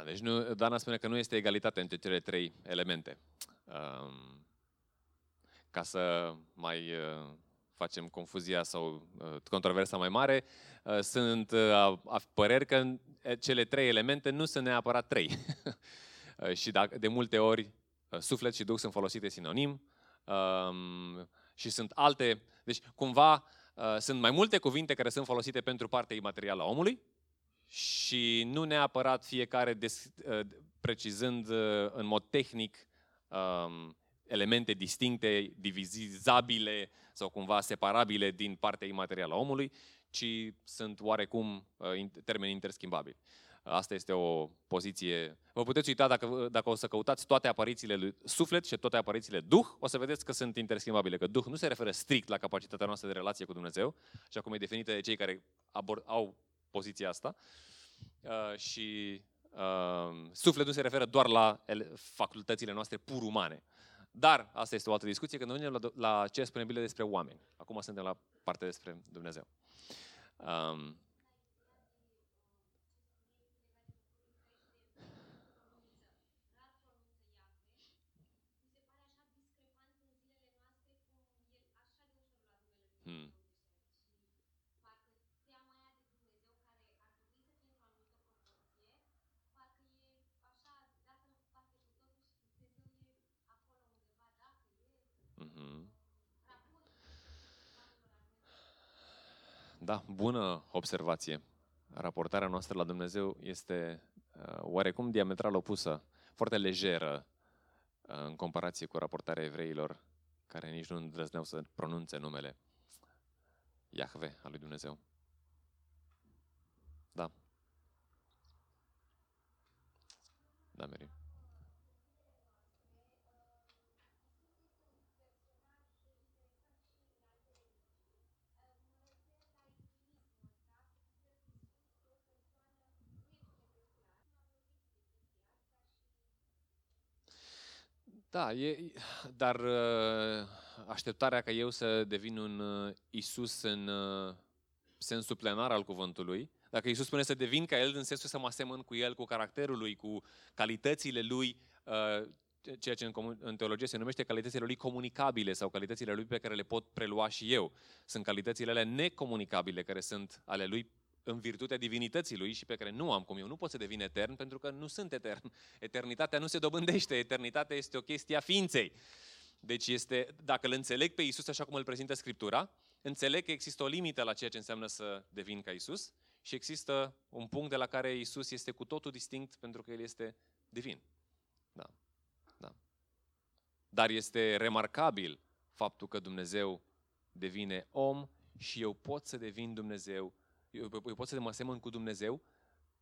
deci nu, Dana spune că nu este egalitate între cele trei elemente. Um, ca să mai uh, facem confuzia sau uh, controversa mai mare, uh, sunt uh, păreri că cele trei elemente nu sunt neapărat trei. Uh, și dacă, de multe ori uh, suflet și duh sunt folosite sinonim um, și sunt alte, deci cumva uh, sunt mai multe cuvinte care sunt folosite pentru partea imaterială a omului, și nu neapărat fiecare des, uh, precizând uh, în mod tehnic um, elemente distincte, divizabile sau cumva separabile din partea imaterială a omului, ci sunt oarecum uh, termeni interschimbabili. Asta este o poziție. Vă puteți uita dacă, dacă o să căutați toate aparițiile lui suflet și toate aparițiile duh, o să vedeți că sunt interschimbabile. Că duh nu se referă strict la capacitatea noastră de relație cu Dumnezeu, așa cum e definită de cei care abor, au poziția asta. Uh, și uh, sufletul se referă doar la facultățile noastre pur umane. Dar asta este o altă discuție, când venim la, la ce spune Biblia despre oameni. Acum suntem la partea despre Dumnezeu. Um, Da, bună observație. Raportarea noastră la Dumnezeu este uh, oarecum diametral opusă, foarte lejeră uh, în comparație cu raportarea evreilor, care nici nu îndrăzneau să pronunțe numele Iahve al lui Dumnezeu. Da. Da, Mary. Da, e, dar uh, așteptarea ca eu să devin un uh, Isus în uh, sensul plenar al cuvântului, dacă Isus spune să devin ca El în sensul să mă asemăn cu El, cu caracterul Lui, cu calitățile Lui, ceea ce în, în teologie se numește calitățile Lui comunicabile sau calitățile Lui pe care le pot prelua și eu. Sunt calitățile alea necomunicabile care sunt ale Lui în virtutea divinității lui și pe care nu am cum eu. Nu pot să devin etern pentru că nu sunt etern. Eternitatea nu se dobândește, eternitatea este o chestie a ființei. Deci este, dacă îl înțeleg pe Isus așa cum îl prezintă Scriptura, înțeleg că există o limită la ceea ce înseamnă să devin ca Isus și există un punct de la care Isus este cu totul distinct pentru că El este divin. Da. da. Dar este remarcabil faptul că Dumnezeu devine om și eu pot să devin Dumnezeu eu, eu pot să mă asemăn cu Dumnezeu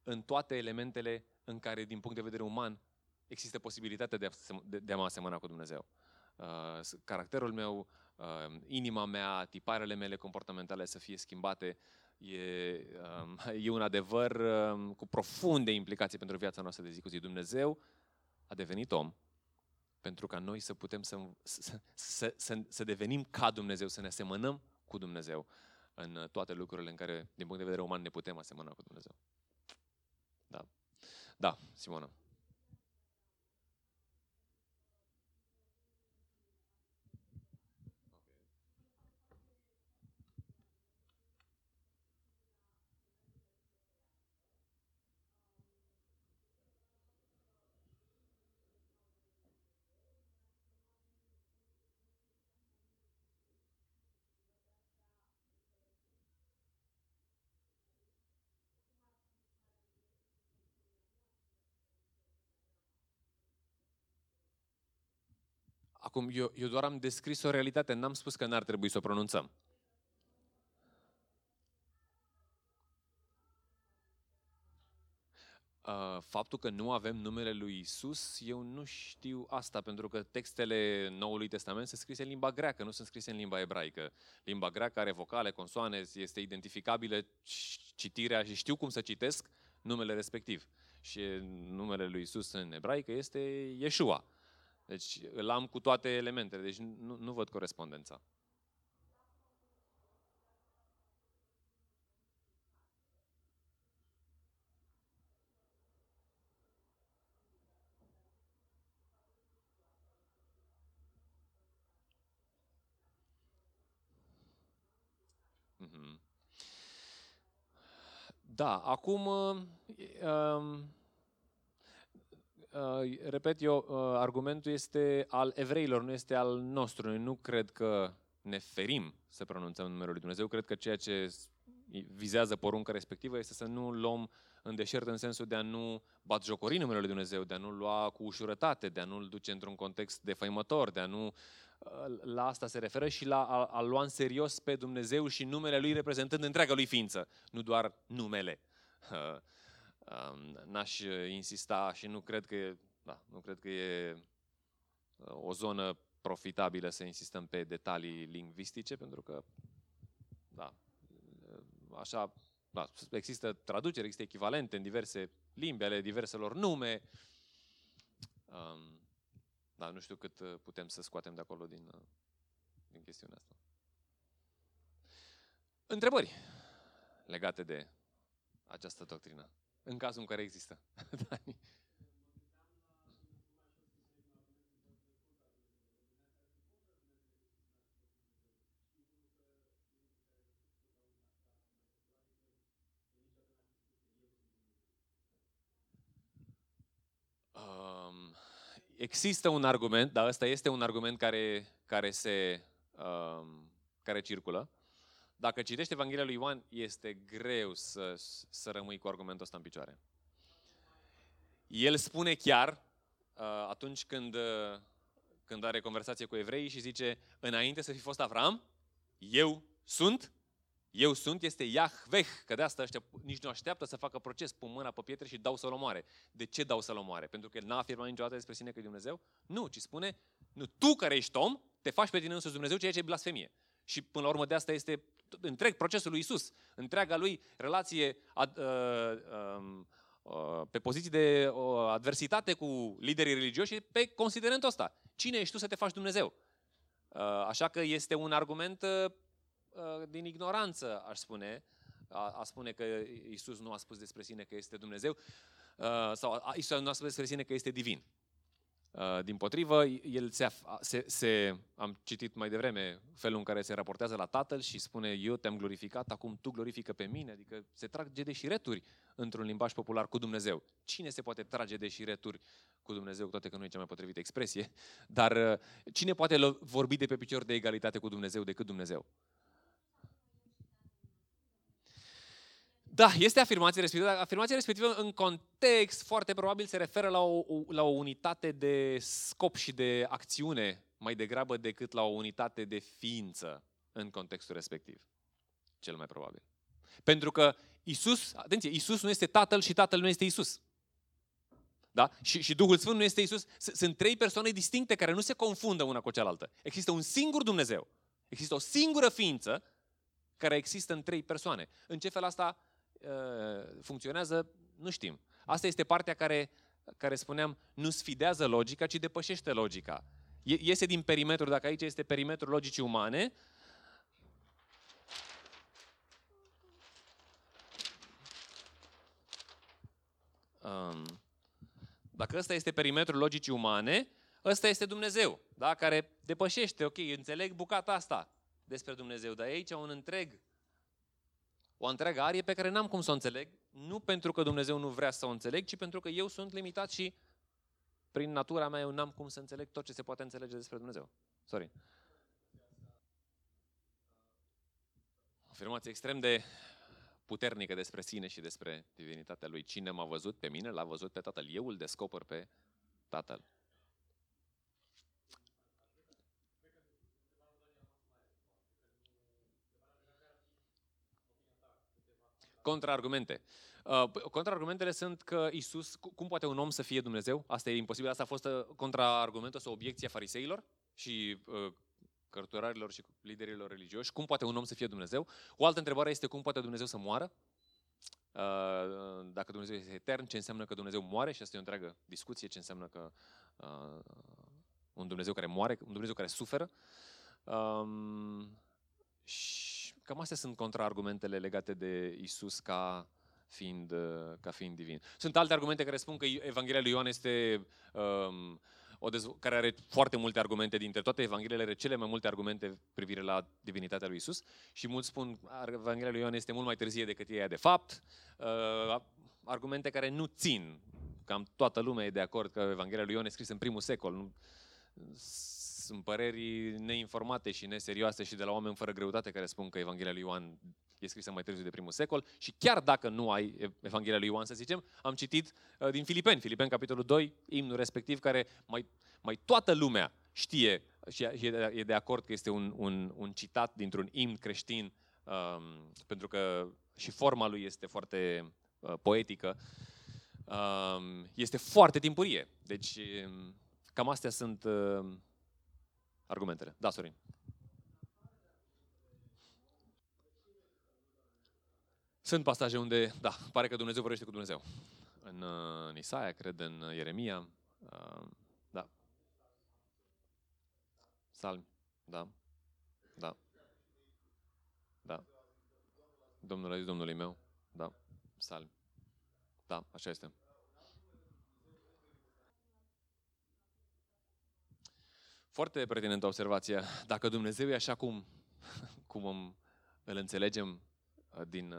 în toate elementele în care, din punct de vedere uman, există posibilitatea de a, de, de a mă asemăna cu Dumnezeu. Uh, caracterul meu, uh, inima mea, tiparele mele comportamentale să fie schimbate, e, uh, e un adevăr uh, cu profunde implicații pentru viața noastră de zi cu zi. Dumnezeu a devenit om pentru ca noi să putem să, să, să, să, să devenim ca Dumnezeu, să ne asemănăm cu Dumnezeu în toate lucrurile în care, din punct de vedere uman, ne putem asemăna cu Dumnezeu. Da. Da, Simona. Acum, eu, eu doar am descris o realitate, n-am spus că n-ar trebui să o pronunțăm. Uh, faptul că nu avem numele lui Isus, eu nu știu asta, pentru că textele Noului Testament sunt scrise în limba greacă, nu sunt scrise în limba ebraică. Limba greacă are vocale, consoane, este identificabilă citirea și știu cum să citesc numele respectiv. Și numele lui Isus în ebraică este Yeshua. Deci îl am cu toate elementele, deci nu, nu văd corespondența. Mhm. Da, acum uh, um, Uh, repet eu, uh, argumentul este al evreilor, nu este al nostru. Noi nu cred că ne ferim să pronunțăm numele lui Dumnezeu. Cred că ceea ce vizează porunca respectivă este să nu luăm în deșert în sensul de a nu batjocori numele lui Dumnezeu, de a nu lua cu ușurătate, de a nu-l duce într-un context defăimător, de a nu... Uh, la asta se referă și la a, a lua în serios pe Dumnezeu și numele Lui reprezentând întreaga Lui ființă, nu doar numele. N-aș uh, insista și nu cred că e, da, nu cred că e uh, o zonă profitabilă să insistăm pe detalii lingvistice, pentru că da, uh, așa, da, există traduceri, există echivalente în diverse limbi ale diverselor nume. Um, da, nu știu cât putem să scoatem de acolo din, din chestiunea asta. Întrebări legate de această doctrină. În cazul în care există. Dani. Um, există un argument, dar ăsta este un argument care, care se um, care circulă, dacă citești Evanghelia lui Ioan, este greu să, să rămâi cu argumentul ăsta în picioare. El spune chiar, uh, atunci când, uh, când are conversație cu evrei și zice, înainte să fi fost Avram, eu sunt, eu sunt, este Yahveh, că de asta ăștia nici nu așteaptă să facă proces, pun mâna pe pietre și dau să-l omoare. De ce dau să-l omoare? Pentru că el n-a afirmat niciodată despre sine că e Dumnezeu? Nu, ci spune, nu, tu care ești om, te faci pe tine însuți Dumnezeu, ceea ce e blasfemie. Și până la urmă de asta este întreg procesul lui Isus, întreaga lui relație ad, uh, uh, uh, pe poziții de uh, adversitate cu liderii religioși pe considerentul ăsta. Cine ești tu să te faci Dumnezeu? Uh, așa că este un argument uh, uh, din ignoranță, aș spune, a, a spune că Isus nu a spus despre sine că este Dumnezeu, uh, sau Isus nu a spus despre sine că este divin. Uh, din potrivă, el se, se, se, am citit mai devreme felul în care se raportează la Tatăl și spune eu te-am glorificat, acum tu glorifică pe mine, adică se trage de șireturi într-un limbaj popular cu Dumnezeu. Cine se poate trage de șireturi cu Dumnezeu, toate că nu e cea mai potrivită expresie, dar uh, cine poate vorbi de pe picior de egalitate cu Dumnezeu decât Dumnezeu? Da, este afirmația respectivă, dar afirmația respectivă în context foarte probabil se referă la o, la o unitate de scop și de acțiune mai degrabă decât la o unitate de ființă în contextul respectiv. Cel mai probabil. Pentru că Isus, atenție, Isus nu este Tatăl și Tatăl nu este Isus. Da? Și, și Duhul Sfânt nu este Isus. Sunt trei persoane distincte care nu se confundă una cu cealaltă. Există un singur Dumnezeu. Există o singură ființă care există în trei persoane. În ce fel asta Uh, funcționează, nu știm. Asta este partea care, care spuneam, nu sfidează logica, ci depășește logica. Iese din perimetru, dacă aici este perimetrul logicii umane, um, dacă ăsta este perimetrul logicii umane, ăsta este Dumnezeu, da? care depășește, ok, înțeleg bucata asta despre Dumnezeu, dar aici un întreg o întreagă arie pe care n-am cum să o înțeleg, nu pentru că Dumnezeu nu vrea să o înțeleg, ci pentru că eu sunt limitat și prin natura mea eu n-am cum să înțeleg tot ce se poate înțelege despre Dumnezeu. Sorry. O afirmație extrem de puternică despre sine și despre divinitatea lui. Cine m-a văzut pe mine, l-a văzut pe Tatăl. Eu îl descoper pe Tatăl. Contraargumente. Uh, contraargumentele sunt că Isus, cum poate un om să fie Dumnezeu? Asta e imposibil. Asta a fost uh, contraargumentul sau obiecția fariseilor și uh, cărturarilor și liderilor religioși. Cum poate un om să fie Dumnezeu? O altă întrebare este cum poate Dumnezeu să moară? Uh, dacă Dumnezeu este etern, ce înseamnă că Dumnezeu moare? Și asta e o întreagă discuție, ce înseamnă că uh, un Dumnezeu care moare, un Dumnezeu care suferă. Um, și cam astea sunt contraargumentele legate de Isus ca fiind, uh, ca fiind divin. Sunt alte argumente care spun că Evanghelia lui Ioan este um, o dezv- care are foarte multe argumente dintre toate Evangheliile, are cele mai multe argumente privire la divinitatea lui Isus și mulți spun că Evanghelia lui Ioan este mult mai târzie decât ea de fapt. Uh, argumente care nu țin. Cam toată lumea e de acord că Evanghelia lui Ioan e scris în primul secol. Nu, sunt păreri neinformate și neserioase și de la oameni fără greutate care spun că Evanghelia lui Ioan e scrisă mai târziu de primul secol și chiar dacă nu ai Evanghelia lui Ioan, să zicem, am citit uh, din Filipeni, Filipeni capitolul 2, imnul respectiv, care mai, mai toată lumea știe și e de acord că este un, un, un citat dintr-un imn creștin, um, pentru că și forma lui este foarte uh, poetică, um, este foarte timpurie. Deci, um, cam astea sunt uh, argumentele. Da, Sorin. Sunt pasaje unde, da, pare că Dumnezeu vorbește cu Dumnezeu. În, uh, în Isaia, cred, în Ieremia, uh, da. Salmi, da. Da. Da. Domnul a zis Domnului meu, da. Salmi. Da, așa este. Foarte pertinentă observație. Dacă Dumnezeu e așa cum, cum îl înțelegem uh, din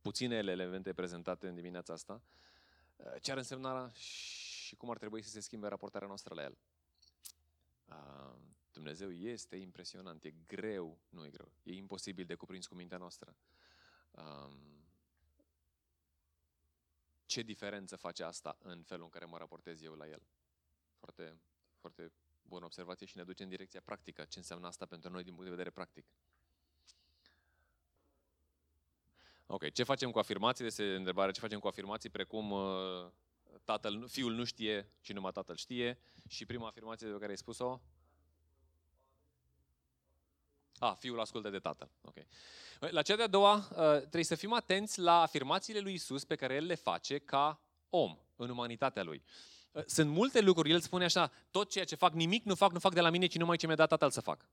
puținele elemente prezentate în dimineața asta, uh, ce ar însemna și cum ar trebui să se schimbe raportarea noastră la el. Uh, Dumnezeu este impresionant, e greu, nu e greu, e imposibil de cuprins cu mintea noastră. Um, ce diferență face asta în felul în care mă raportez eu la el? Foarte, foarte bună observație și ne duce în direcția practică. Ce înseamnă asta pentru noi din punct de vedere practic? Ok, ce facem cu afirmații? Este întrebarea, ce facem cu afirmații precum uh, tatăl, fiul nu știe și numai tatăl știe? Și prima afirmație de care ai spus-o? A, fiul ascultă de tatăl. Ok. La cea de-a doua, uh, trebuie să fim atenți la afirmațiile lui Isus pe care el le face ca om în umanitatea lui. Uh, sunt multe lucruri, el spune așa, tot ceea ce fac, nimic nu fac, nu fac de la mine, ci numai ce mi-a dat tatăl să fac.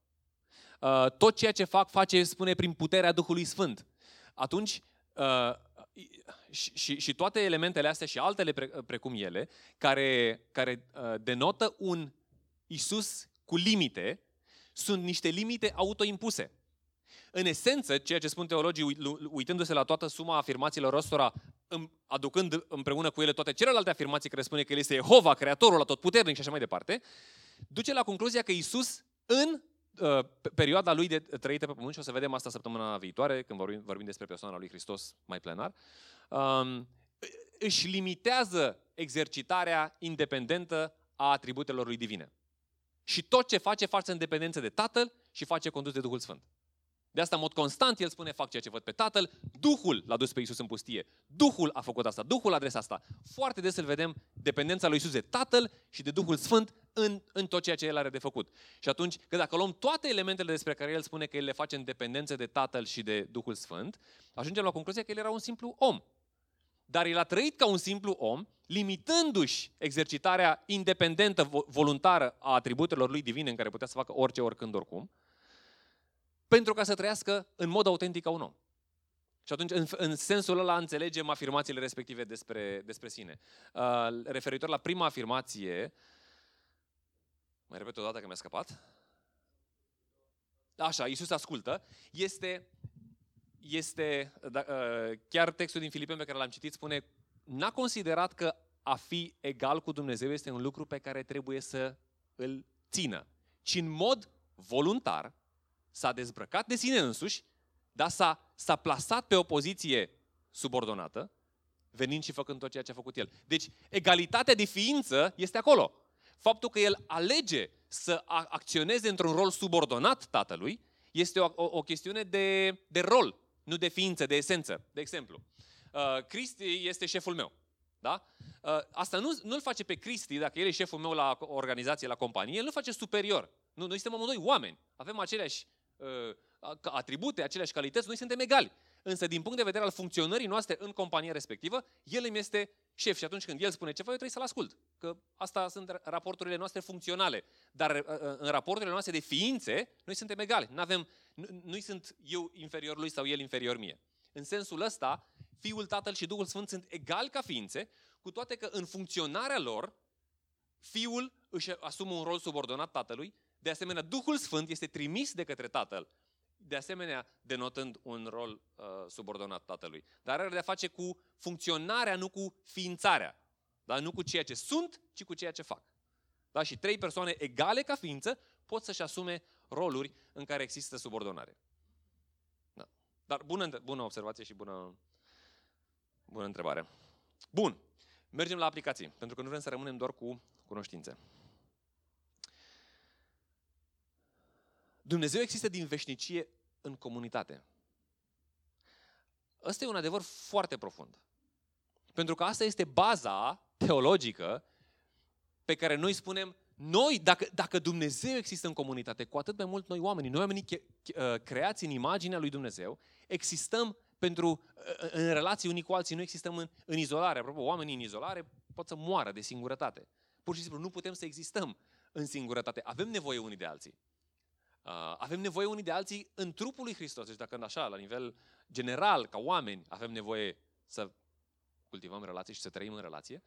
Uh, tot ceea ce fac, face, spune, prin puterea Duhului Sfânt atunci uh, și, și, și toate elementele astea și altele pre, precum ele, care, care uh, denotă un Isus cu limite, sunt niște limite autoimpuse. În esență, ceea ce spun teologii, uitându-se la toată suma afirmațiilor ăstora, aducând împreună cu ele toate celelalte afirmații care spune că El este Jehova, Creatorul, atotputernic și așa mai departe, duce la concluzia că Isus, în Uh, perioada lui de trăită pe pământ, și o să vedem asta săptămâna viitoare, când vorbim, vorbim despre persoana lui Hristos mai plenar, um, își limitează exercitarea independentă a atributelor lui divine. Și tot ce face, face în dependență de Tatăl și face condus de Duhul Sfânt. De asta, în mod constant, el spune, fac ceea ce văd pe Tatăl, Duhul l-a dus pe Iisus în pustie. Duhul a făcut asta, Duhul a adresat asta. Foarte des îl vedem dependența lui Iisus de Tatăl și de Duhul Sfânt în, în tot ceea ce el are de făcut. Și atunci, că dacă luăm toate elementele despre care el spune că el le face în dependență de Tatăl și de Duhul Sfânt, ajungem la concluzia că el era un simplu om. Dar el a trăit ca un simplu om, limitându-și exercitarea independentă, voluntară a atributelor lui divine în care putea să facă orice, oricând, oricum, pentru ca să trăiască în mod autentic ca un om. Și atunci, în, în sensul ăla, înțelegem afirmațiile respective despre, despre sine. Uh, referitor la prima afirmație, mai repet o dată că mi-a scăpat. Așa, Iisus ascultă. Este, este da, uh, chiar textul din Filipeni pe care l-am citit spune n-a considerat că a fi egal cu Dumnezeu este un lucru pe care trebuie să îl țină, ci în mod voluntar s-a dezbrăcat de sine însuși, dar s-a, s-a plasat pe o poziție subordonată, venind și făcând tot ceea ce a făcut el. Deci, egalitatea de ființă este acolo. Faptul că el alege să acționeze într-un rol subordonat tatălui este o, o, o chestiune de, de rol. nu de ființă, de esență. De exemplu, uh, Cristi este șeful meu. Da? Uh, asta nu, nu-l face pe Cristi, dacă el e șeful meu la organizație, la companie, el nu face superior. Nu, noi suntem amândoi oameni. Avem aceleași uh, atribute, aceleași calități, noi suntem egali. Însă, din punct de vedere al funcționării noastre în compania respectivă, el îmi este șef și atunci când el spune ceva, eu trebuie să-l ascult. Că asta sunt raporturile noastre funcționale. Dar uh, uh, în raporturile noastre de ființe, noi suntem egali. N-avem, nu, nu sunt eu inferior lui sau el inferior mie. În sensul ăsta, Fiul, Tatăl și Duhul Sfânt sunt egali ca ființe, cu toate că în funcționarea lor, Fiul își asumă un rol subordonat Tatălui, de asemenea, Duhul Sfânt este trimis de către Tatăl, de asemenea denotând un rol uh, subordonat Tatălui. Dar are de-a face cu funcționarea, nu cu ființarea. Da? Nu cu ceea ce sunt, ci cu ceea ce fac. Da? Și trei persoane egale ca ființă pot să-și asume roluri în care există subordonare. Da. Dar bună, bună observație și bună, bună întrebare. Bun. Mergem la aplicații, pentru că nu vrem să rămânem doar cu cunoștințe. Dumnezeu există din veșnicie în comunitate. Ăsta e un adevăr foarte profund. Pentru că asta este baza teologică pe care noi spunem, noi, dacă, dacă Dumnezeu există în comunitate, cu atât mai mult noi oamenii, noi oamenii uh, creați în imaginea lui Dumnezeu, existăm pentru, uh, în relații unii cu alții, nu existăm în, în izolare. Apropo, oamenii în izolare pot să moară de singurătate. Pur și simplu nu putem să existăm în singurătate. Avem nevoie unii de alții. Uh, avem nevoie unii de alții în trupul lui Hristos. Deci dacă așa, la nivel general, ca oameni, avem nevoie să cultivăm relații și să trăim în relație.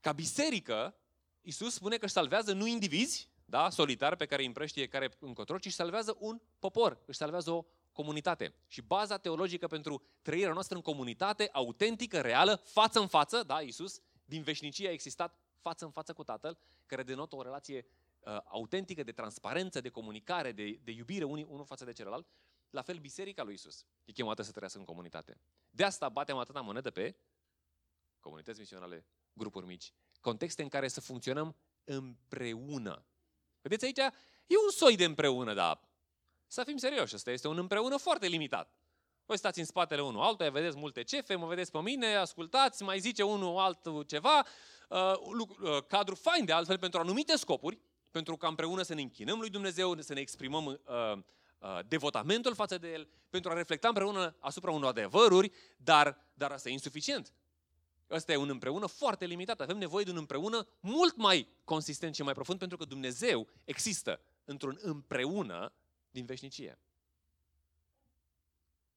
Ca biserică, Isus spune că își salvează nu indivizi, da, solitari pe care îi împrăștie care încotro, ci își salvează un popor, își salvează o comunitate. Și baza teologică pentru trăirea noastră în comunitate, autentică, reală, față în față, da, Isus, din veșnicie a existat față în față cu Tatăl, care denotă o relație uh, autentică de transparență, de comunicare, de, de iubire unii, unul față de celălalt, la fel biserica lui Isus e chemată să trăiască în comunitate. De asta batem atâta monedă pe comunități misionale, grupuri mici, contexte în care să funcționăm împreună. Vedeți aici? E un soi de împreună, dar să fim serioși, ăsta este un împreună foarte limitat. Voi stați în spatele unul altuia, vedeți multe cefe, mă vedeți pe mine, ascultați, mai zice unul altul ceva, uh, uh, cadru fain de altfel pentru anumite scopuri, pentru ca împreună să ne închinăm lui Dumnezeu, să ne exprimăm uh, uh, devotamentul față de El, pentru a reflecta împreună asupra unor adevăruri, dar, dar asta e insuficient. Ăsta e un împreună foarte limitat. Avem nevoie de un împreună mult mai consistent și mai profund, pentru că Dumnezeu există într-un împreună din veșnicie.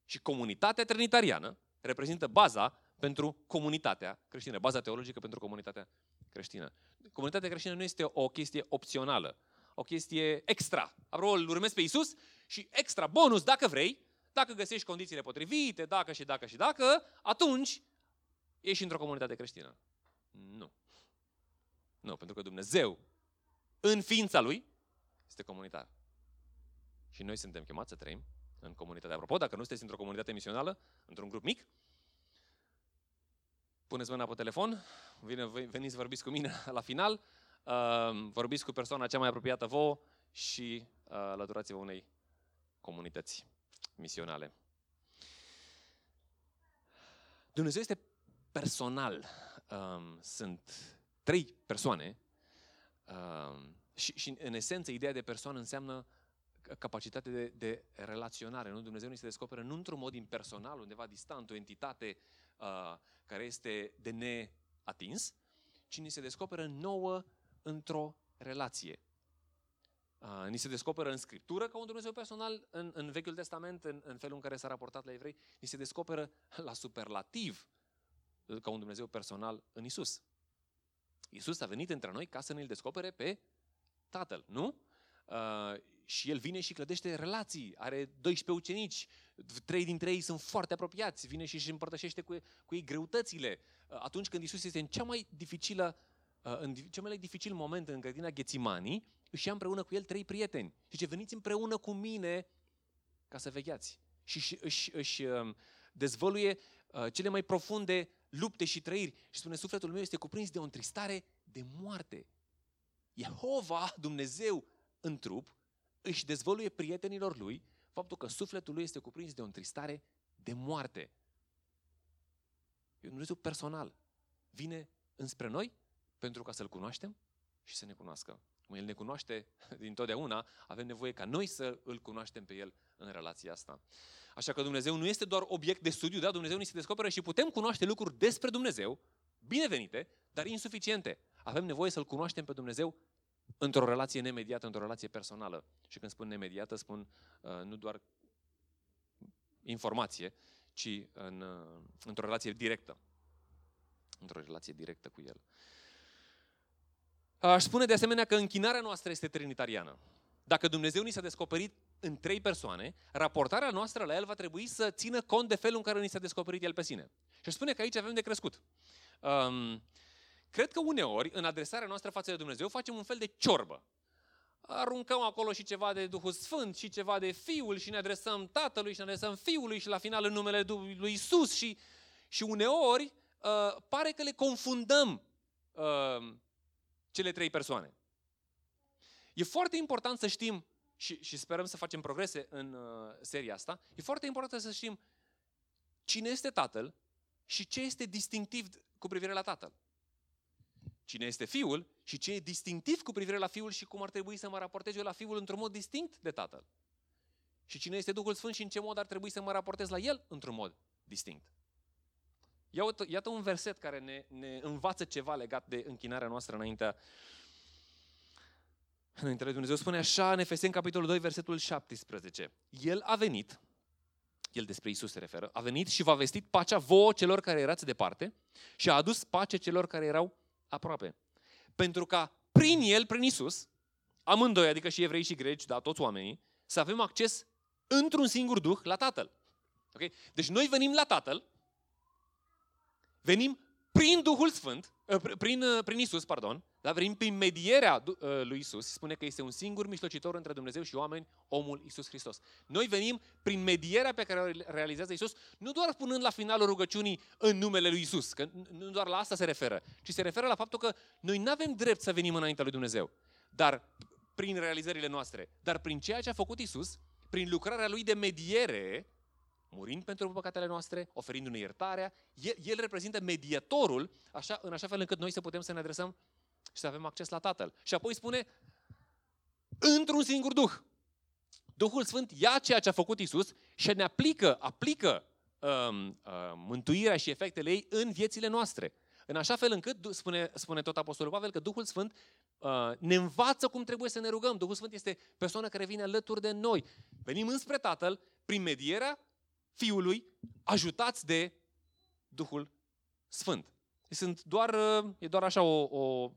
Și comunitatea trinitariană reprezintă baza pentru comunitatea creștină, baza teologică pentru comunitatea creștină. Comunitatea creștină nu este o chestie opțională, o chestie extra. Apropo, îl urmezi pe Isus și extra, bonus, dacă vrei, dacă găsești condițiile potrivite, dacă și dacă și dacă, atunci ești într-o comunitate creștină. Nu. Nu, pentru că Dumnezeu, în ființa Lui, este comunitar. Și noi suntem chemați să trăim în comunitate. Apropo, dacă nu sunteți într-o comunitate misională, într-un grup mic, puneți mâna pe telefon, vine, veniți vorbiți cu mine la final, uh, vorbiți cu persoana cea mai apropiată vouă și uh, alăturați-vă unei comunități misionale. Dumnezeu este personal. Um, sunt trei persoane um, și, și în esență ideea de persoană înseamnă capacitate de, de relaționare. Nu? Dumnezeu ne se descoperă nu într-un mod impersonal, undeva distant, o entitate uh, care este de neatins, ci ni se descoperă nouă într-o relație. Uh, ni se descoperă în Scriptură ca un Dumnezeu personal, în, în Vechiul Testament, în, în felul în care s-a raportat la evrei, ni se descoperă la superlativ ca un Dumnezeu personal în Isus. Isus a venit între noi ca să ne-L descopere pe Tatăl, nu? Uh, și el vine și clădește relații. Are 12 ucenici, trei dintre ei sunt foarte apropiați, vine și își împărtășește cu, cu ei greutățile. Uh, atunci când Isus este în cea mai dificilă, uh, în cel mai dificil moment în grădina Ghețimanii, își ia împreună cu el trei prieteni. Și ce veniți împreună cu mine ca să vegheați. Și își, își, își um, dezvăluie cele mai profunde lupte și trăiri. Și spune, sufletul meu este cuprins de o întristare de moarte. Jehova, Dumnezeu în trup, își dezvăluie prietenilor lui faptul că sufletul lui este cuprins de o întristare de moarte. E un Dumnezeu personal. Vine înspre noi pentru ca să-L cunoaștem și să ne cunoască. Cum El ne cunoaște din totdeauna, avem nevoie ca noi să îl cunoaștem pe El în relația asta. Așa că Dumnezeu nu este doar obiect de studiu, da? Dumnezeu ni se descoperă și putem cunoaște lucruri despre Dumnezeu, binevenite, dar insuficiente. Avem nevoie să-L cunoaștem pe Dumnezeu într-o relație nemediată, într-o relație personală. Și când spun nemediată, spun uh, nu doar informație, ci în, uh, într-o relație directă. Într-o relație directă cu El. Aș spune de asemenea că închinarea noastră este trinitariană. Dacă Dumnezeu ni s-a descoperit în trei persoane, raportarea noastră la El va trebui să țină cont de felul în care ni s-a descoperit El pe sine. Și aș spune că aici avem de crescut. Um, cred că uneori, în adresarea noastră față de Dumnezeu, facem un fel de ciorbă. Aruncăm acolo și ceva de Duhul Sfânt și ceva de Fiul și ne adresăm Tatălui și ne adresăm Fiului și la final în numele lui Isus și, și uneori uh, pare că le confundăm uh, cele trei persoane. E foarte important să știm, și, și sperăm să facem progrese în uh, seria asta, e foarte important să știm cine este Tatăl și ce este distinctiv cu privire la Tatăl. Cine este Fiul și ce e distinctiv cu privire la Fiul și cum ar trebui să mă raportez eu la Fiul într-un mod distinct de Tatăl. Și cine este Duhul Sfânt și în ce mod ar trebui să mă raportez la El într-un mod distinct. Iată, iată un verset care ne, ne învață ceva legat de închinarea noastră înaintea, înaintea lui Dumnezeu. Spune așa în Efeseni, capitolul 2, versetul 17. El a venit, el despre Isus se referă, a venit și v-a vestit pacea vouă celor care erați departe și a adus pace celor care erau aproape. Pentru ca prin el, prin Isus, amândoi, adică și evrei și greci, da, toți oamenii, să avem acces într-un singur Duh la Tatăl. Okay? Deci noi venim la Tatăl Venim prin Duhul Sfânt, ă, prin, ă, prin Isus, pardon, dar venim prin medierea ă, lui Isus, spune că este un singur mijlocitor între Dumnezeu și oameni, omul Isus Hristos. Noi venim prin medierea pe care o realizează Isus, nu doar punând la finalul rugăciunii în numele lui Isus, că nu doar la asta se referă, ci se referă la faptul că noi nu avem drept să venim înaintea lui Dumnezeu, dar prin realizările noastre, dar prin ceea ce a făcut Isus, prin lucrarea lui de mediere, murind pentru păcatele noastre, oferindu-ne iertarea. El, el reprezintă mediatorul, așa, în așa fel încât noi să putem să ne adresăm și să avem acces la Tatăl. Și apoi spune, într-un singur Duh. Duhul Sfânt ia ceea ce a făcut Isus și ne aplică, aplică um, uh, mântuirea și efectele ei în viețile noastre. În așa fel încât, spune, spune tot Apostolul Pavel, că Duhul Sfânt uh, ne învață cum trebuie să ne rugăm. Duhul Sfânt este persoana care vine alături de noi. Venim înspre Tatăl prin medierea Fiului, ajutați de Duhul Sfânt. Sunt doar, e doar așa o, o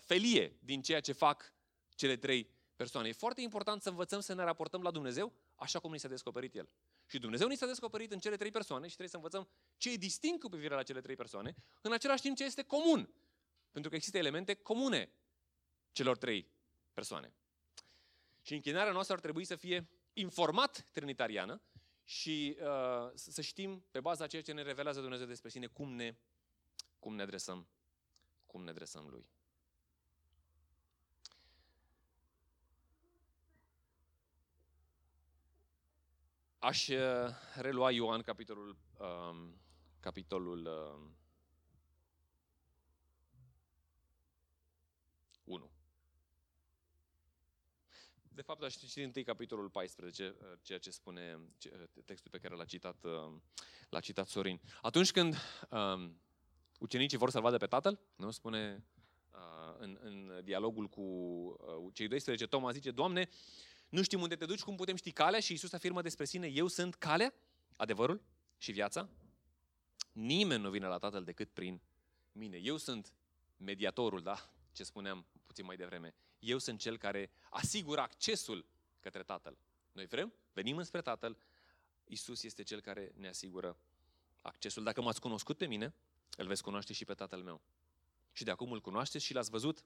felie din ceea ce fac cele trei persoane. E foarte important să învățăm să ne raportăm la Dumnezeu așa cum ni s-a descoperit El. Și Dumnezeu ni s-a descoperit în cele trei persoane și trebuie să învățăm ce e distinct cu privire la cele trei persoane, în același timp ce este comun. Pentru că există elemente comune celor trei persoane. Și închinarea noastră ar trebui să fie informat trinitariană și uh, să știm, pe baza ceea ce ne revelează Dumnezeu despre sine, cum ne, cum ne adresăm, cum ne adresăm Lui. Aș uh, relua Ioan capitolul, um, capitolul um, 1. De fapt, aș citi întâi capitolul 14, uh, ceea ce spune uh, textul pe care l-a citat, uh, l-a citat Sorin. Atunci când um, ucenicii vor să-L vadă pe Tatăl, nu? spune uh, în, în dialogul cu uh, cei 12, Toma zice, Doamne, nu știm unde te duci, cum putem ști calea? Și Iisus afirmă despre sine, eu sunt calea, adevărul și viața. Nimeni nu vine la Tatăl decât prin mine. Eu sunt mediatorul, da? Ce spuneam puțin mai devreme eu sunt cel care asigură accesul către Tatăl. Noi vrem, venim înspre Tatăl, Isus este cel care ne asigură accesul. Dacă m-ați cunoscut pe mine, îl veți cunoaște și pe Tatăl meu. Și de acum îl cunoașteți și l-ați văzut.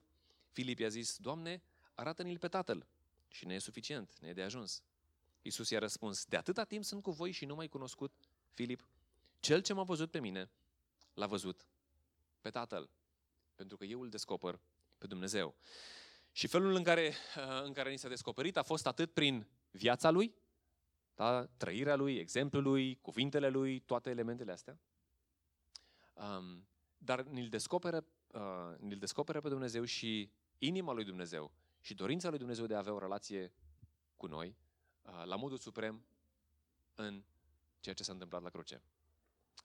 Filip i-a zis, Doamne, arată-ne-l pe Tatăl. Și ne e suficient, ne e de ajuns. Isus i-a răspuns, de atâta timp sunt cu voi și nu m-ai cunoscut, Filip. Cel ce m-a văzut pe mine, l-a văzut pe Tatăl. Pentru că eu îl descoper pe Dumnezeu. Și felul în care, uh, în care ni s-a descoperit a fost atât prin viața lui, Da? Trăirea lui, exemplul lui, cuvintele lui, toate elementele astea. Um, dar ni-l descoperă, uh, ni-l descoperă pe Dumnezeu și inima lui Dumnezeu și dorința lui Dumnezeu de a avea o relație cu noi, uh, la modul suprem, în ceea ce s-a întâmplat la cruce.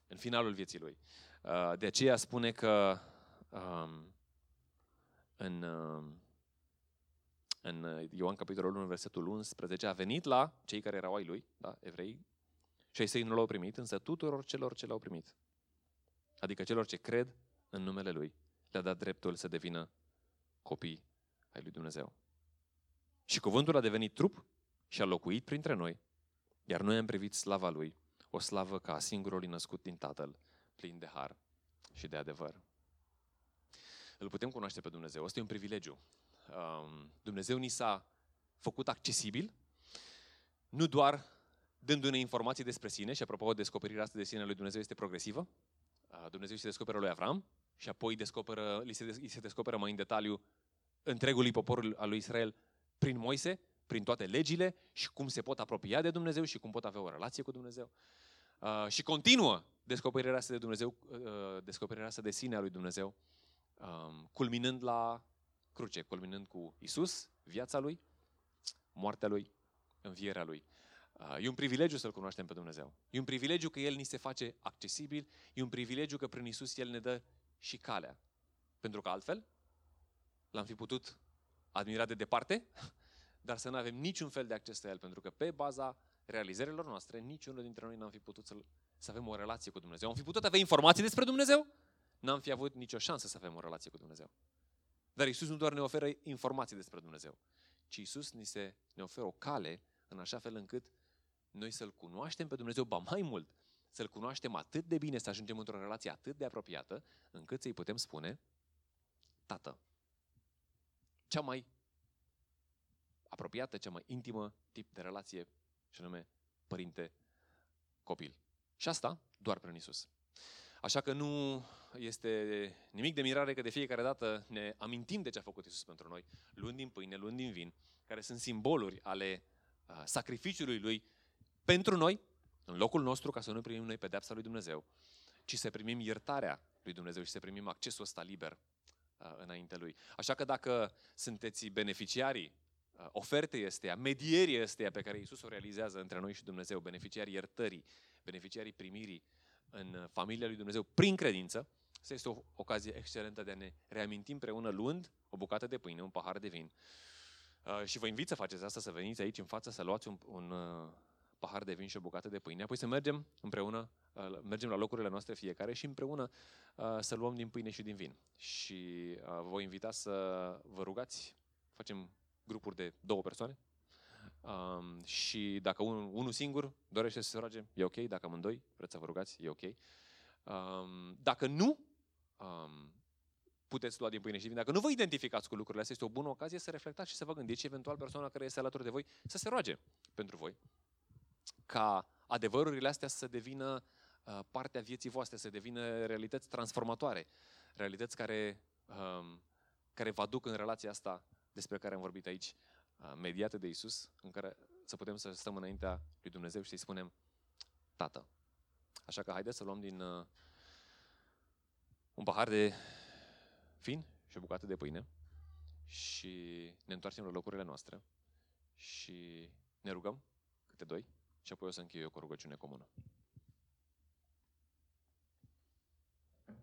În finalul vieții lui. Uh, de aceea spune că um, în, uh, în Ioan capitolul 1, versetul 11, a venit la cei care erau ai lui, da, evrei, și ai săi nu l-au primit, însă tuturor celor ce l-au primit, adică celor ce cred în numele lui, le-a dat dreptul să devină copii ai lui Dumnezeu. Și cuvântul a devenit trup și a locuit printre noi, iar noi am privit slava lui, o slavă ca a singurului născut din Tatăl, plin de har și de adevăr. Îl putem cunoaște pe Dumnezeu. Asta e un privilegiu. Um, Dumnezeu ni s-a făcut accesibil, nu doar dându-ne informații despre sine, și apropo, descoperirea asta de sine lui Dumnezeu este progresivă. Uh, Dumnezeu se descoperă lui Avram și apoi descoperă, li, se, li se descoperă mai în detaliu întregului poporul al lui Israel prin Moise, prin toate legile și cum se pot apropia de Dumnezeu și cum pot avea o relație cu Dumnezeu. Uh, și continuă descoperirea asta de Dumnezeu, uh, descoperirea asta de sine a lui Dumnezeu, um, culminând la cruce, culminând cu Isus, viața lui, moartea lui, învierea lui. Uh, e un privilegiu să-L cunoaștem pe Dumnezeu. E un privilegiu că El ni se face accesibil, e un privilegiu că prin Isus El ne dă și calea. Pentru că altfel l-am fi putut admira de departe, dar să nu avem niciun fel de acces la El, pentru că pe baza realizărilor noastre, niciunul dintre noi n-am fi putut să, să avem o relație cu Dumnezeu. Am fi putut avea informații despre Dumnezeu, n-am fi avut nicio șansă să avem o relație cu Dumnezeu. Dar Isus nu doar ne oferă informații despre Dumnezeu, ci Isus ni se, ne oferă o cale în așa fel încât noi să-L cunoaștem pe Dumnezeu, ba mai mult, să-L cunoaștem atât de bine, să ajungem într-o relație atât de apropiată, încât să-i putem spune, Tată. Cea mai apropiată, cea mai intimă tip de relație, și anume părinte-copil. Și asta doar prin Isus. Așa că nu este nimic de mirare că de fiecare dată ne amintim de ce a făcut Isus pentru noi, luând din pâine, luând din vin, care sunt simboluri ale uh, sacrificiului Lui pentru noi, în locul nostru, ca să nu primim noi pedepsa lui Dumnezeu, ci să primim iertarea lui Dumnezeu și să primim accesul ăsta liber uh, înainte Lui. Așa că dacă sunteți beneficiarii uh, ofertei este medierii este pe care Iisus o realizează între noi și Dumnezeu, beneficiarii iertării, beneficiarii primirii în familia lui Dumnezeu prin credință, Asta este o ocazie excelentă de a ne reaminti împreună luând o bucată de pâine, un pahar de vin. Uh, și vă invit să faceți asta, să veniți aici în față, să luați un, un uh, pahar de vin și o bucată de pâine, apoi să mergem împreună, uh, mergem la locurile noastre fiecare și împreună uh, să luăm din pâine și din vin. Și uh, vă voi invita să vă rugați, facem grupuri de două persoane, Um, și dacă un, unul singur dorește să se roage, e ok. Dacă amândoi vreți să vă rugați, e ok. Um, dacă nu, um, puteți lua din pâine și din vin. Dacă nu vă identificați cu lucrurile astea, este o bună ocazie să reflectați și să vă gândiți și eventual persoana care este alături de voi să se roage pentru voi. Ca adevărurile astea să devină uh, partea vieții voastre, să devină realități transformatoare. Realități care, um, care vă aduc în relația asta despre care am vorbit aici, uh, mediată de Isus, în care să putem să stăm înaintea lui Dumnezeu și să-i spunem Tată. Așa că haideți să luăm din uh, un pahar de vin și o bucată de pâine și ne întoarcem la locurile noastre și ne rugăm câte doi și apoi o să închei eu cu o rugăciune comună.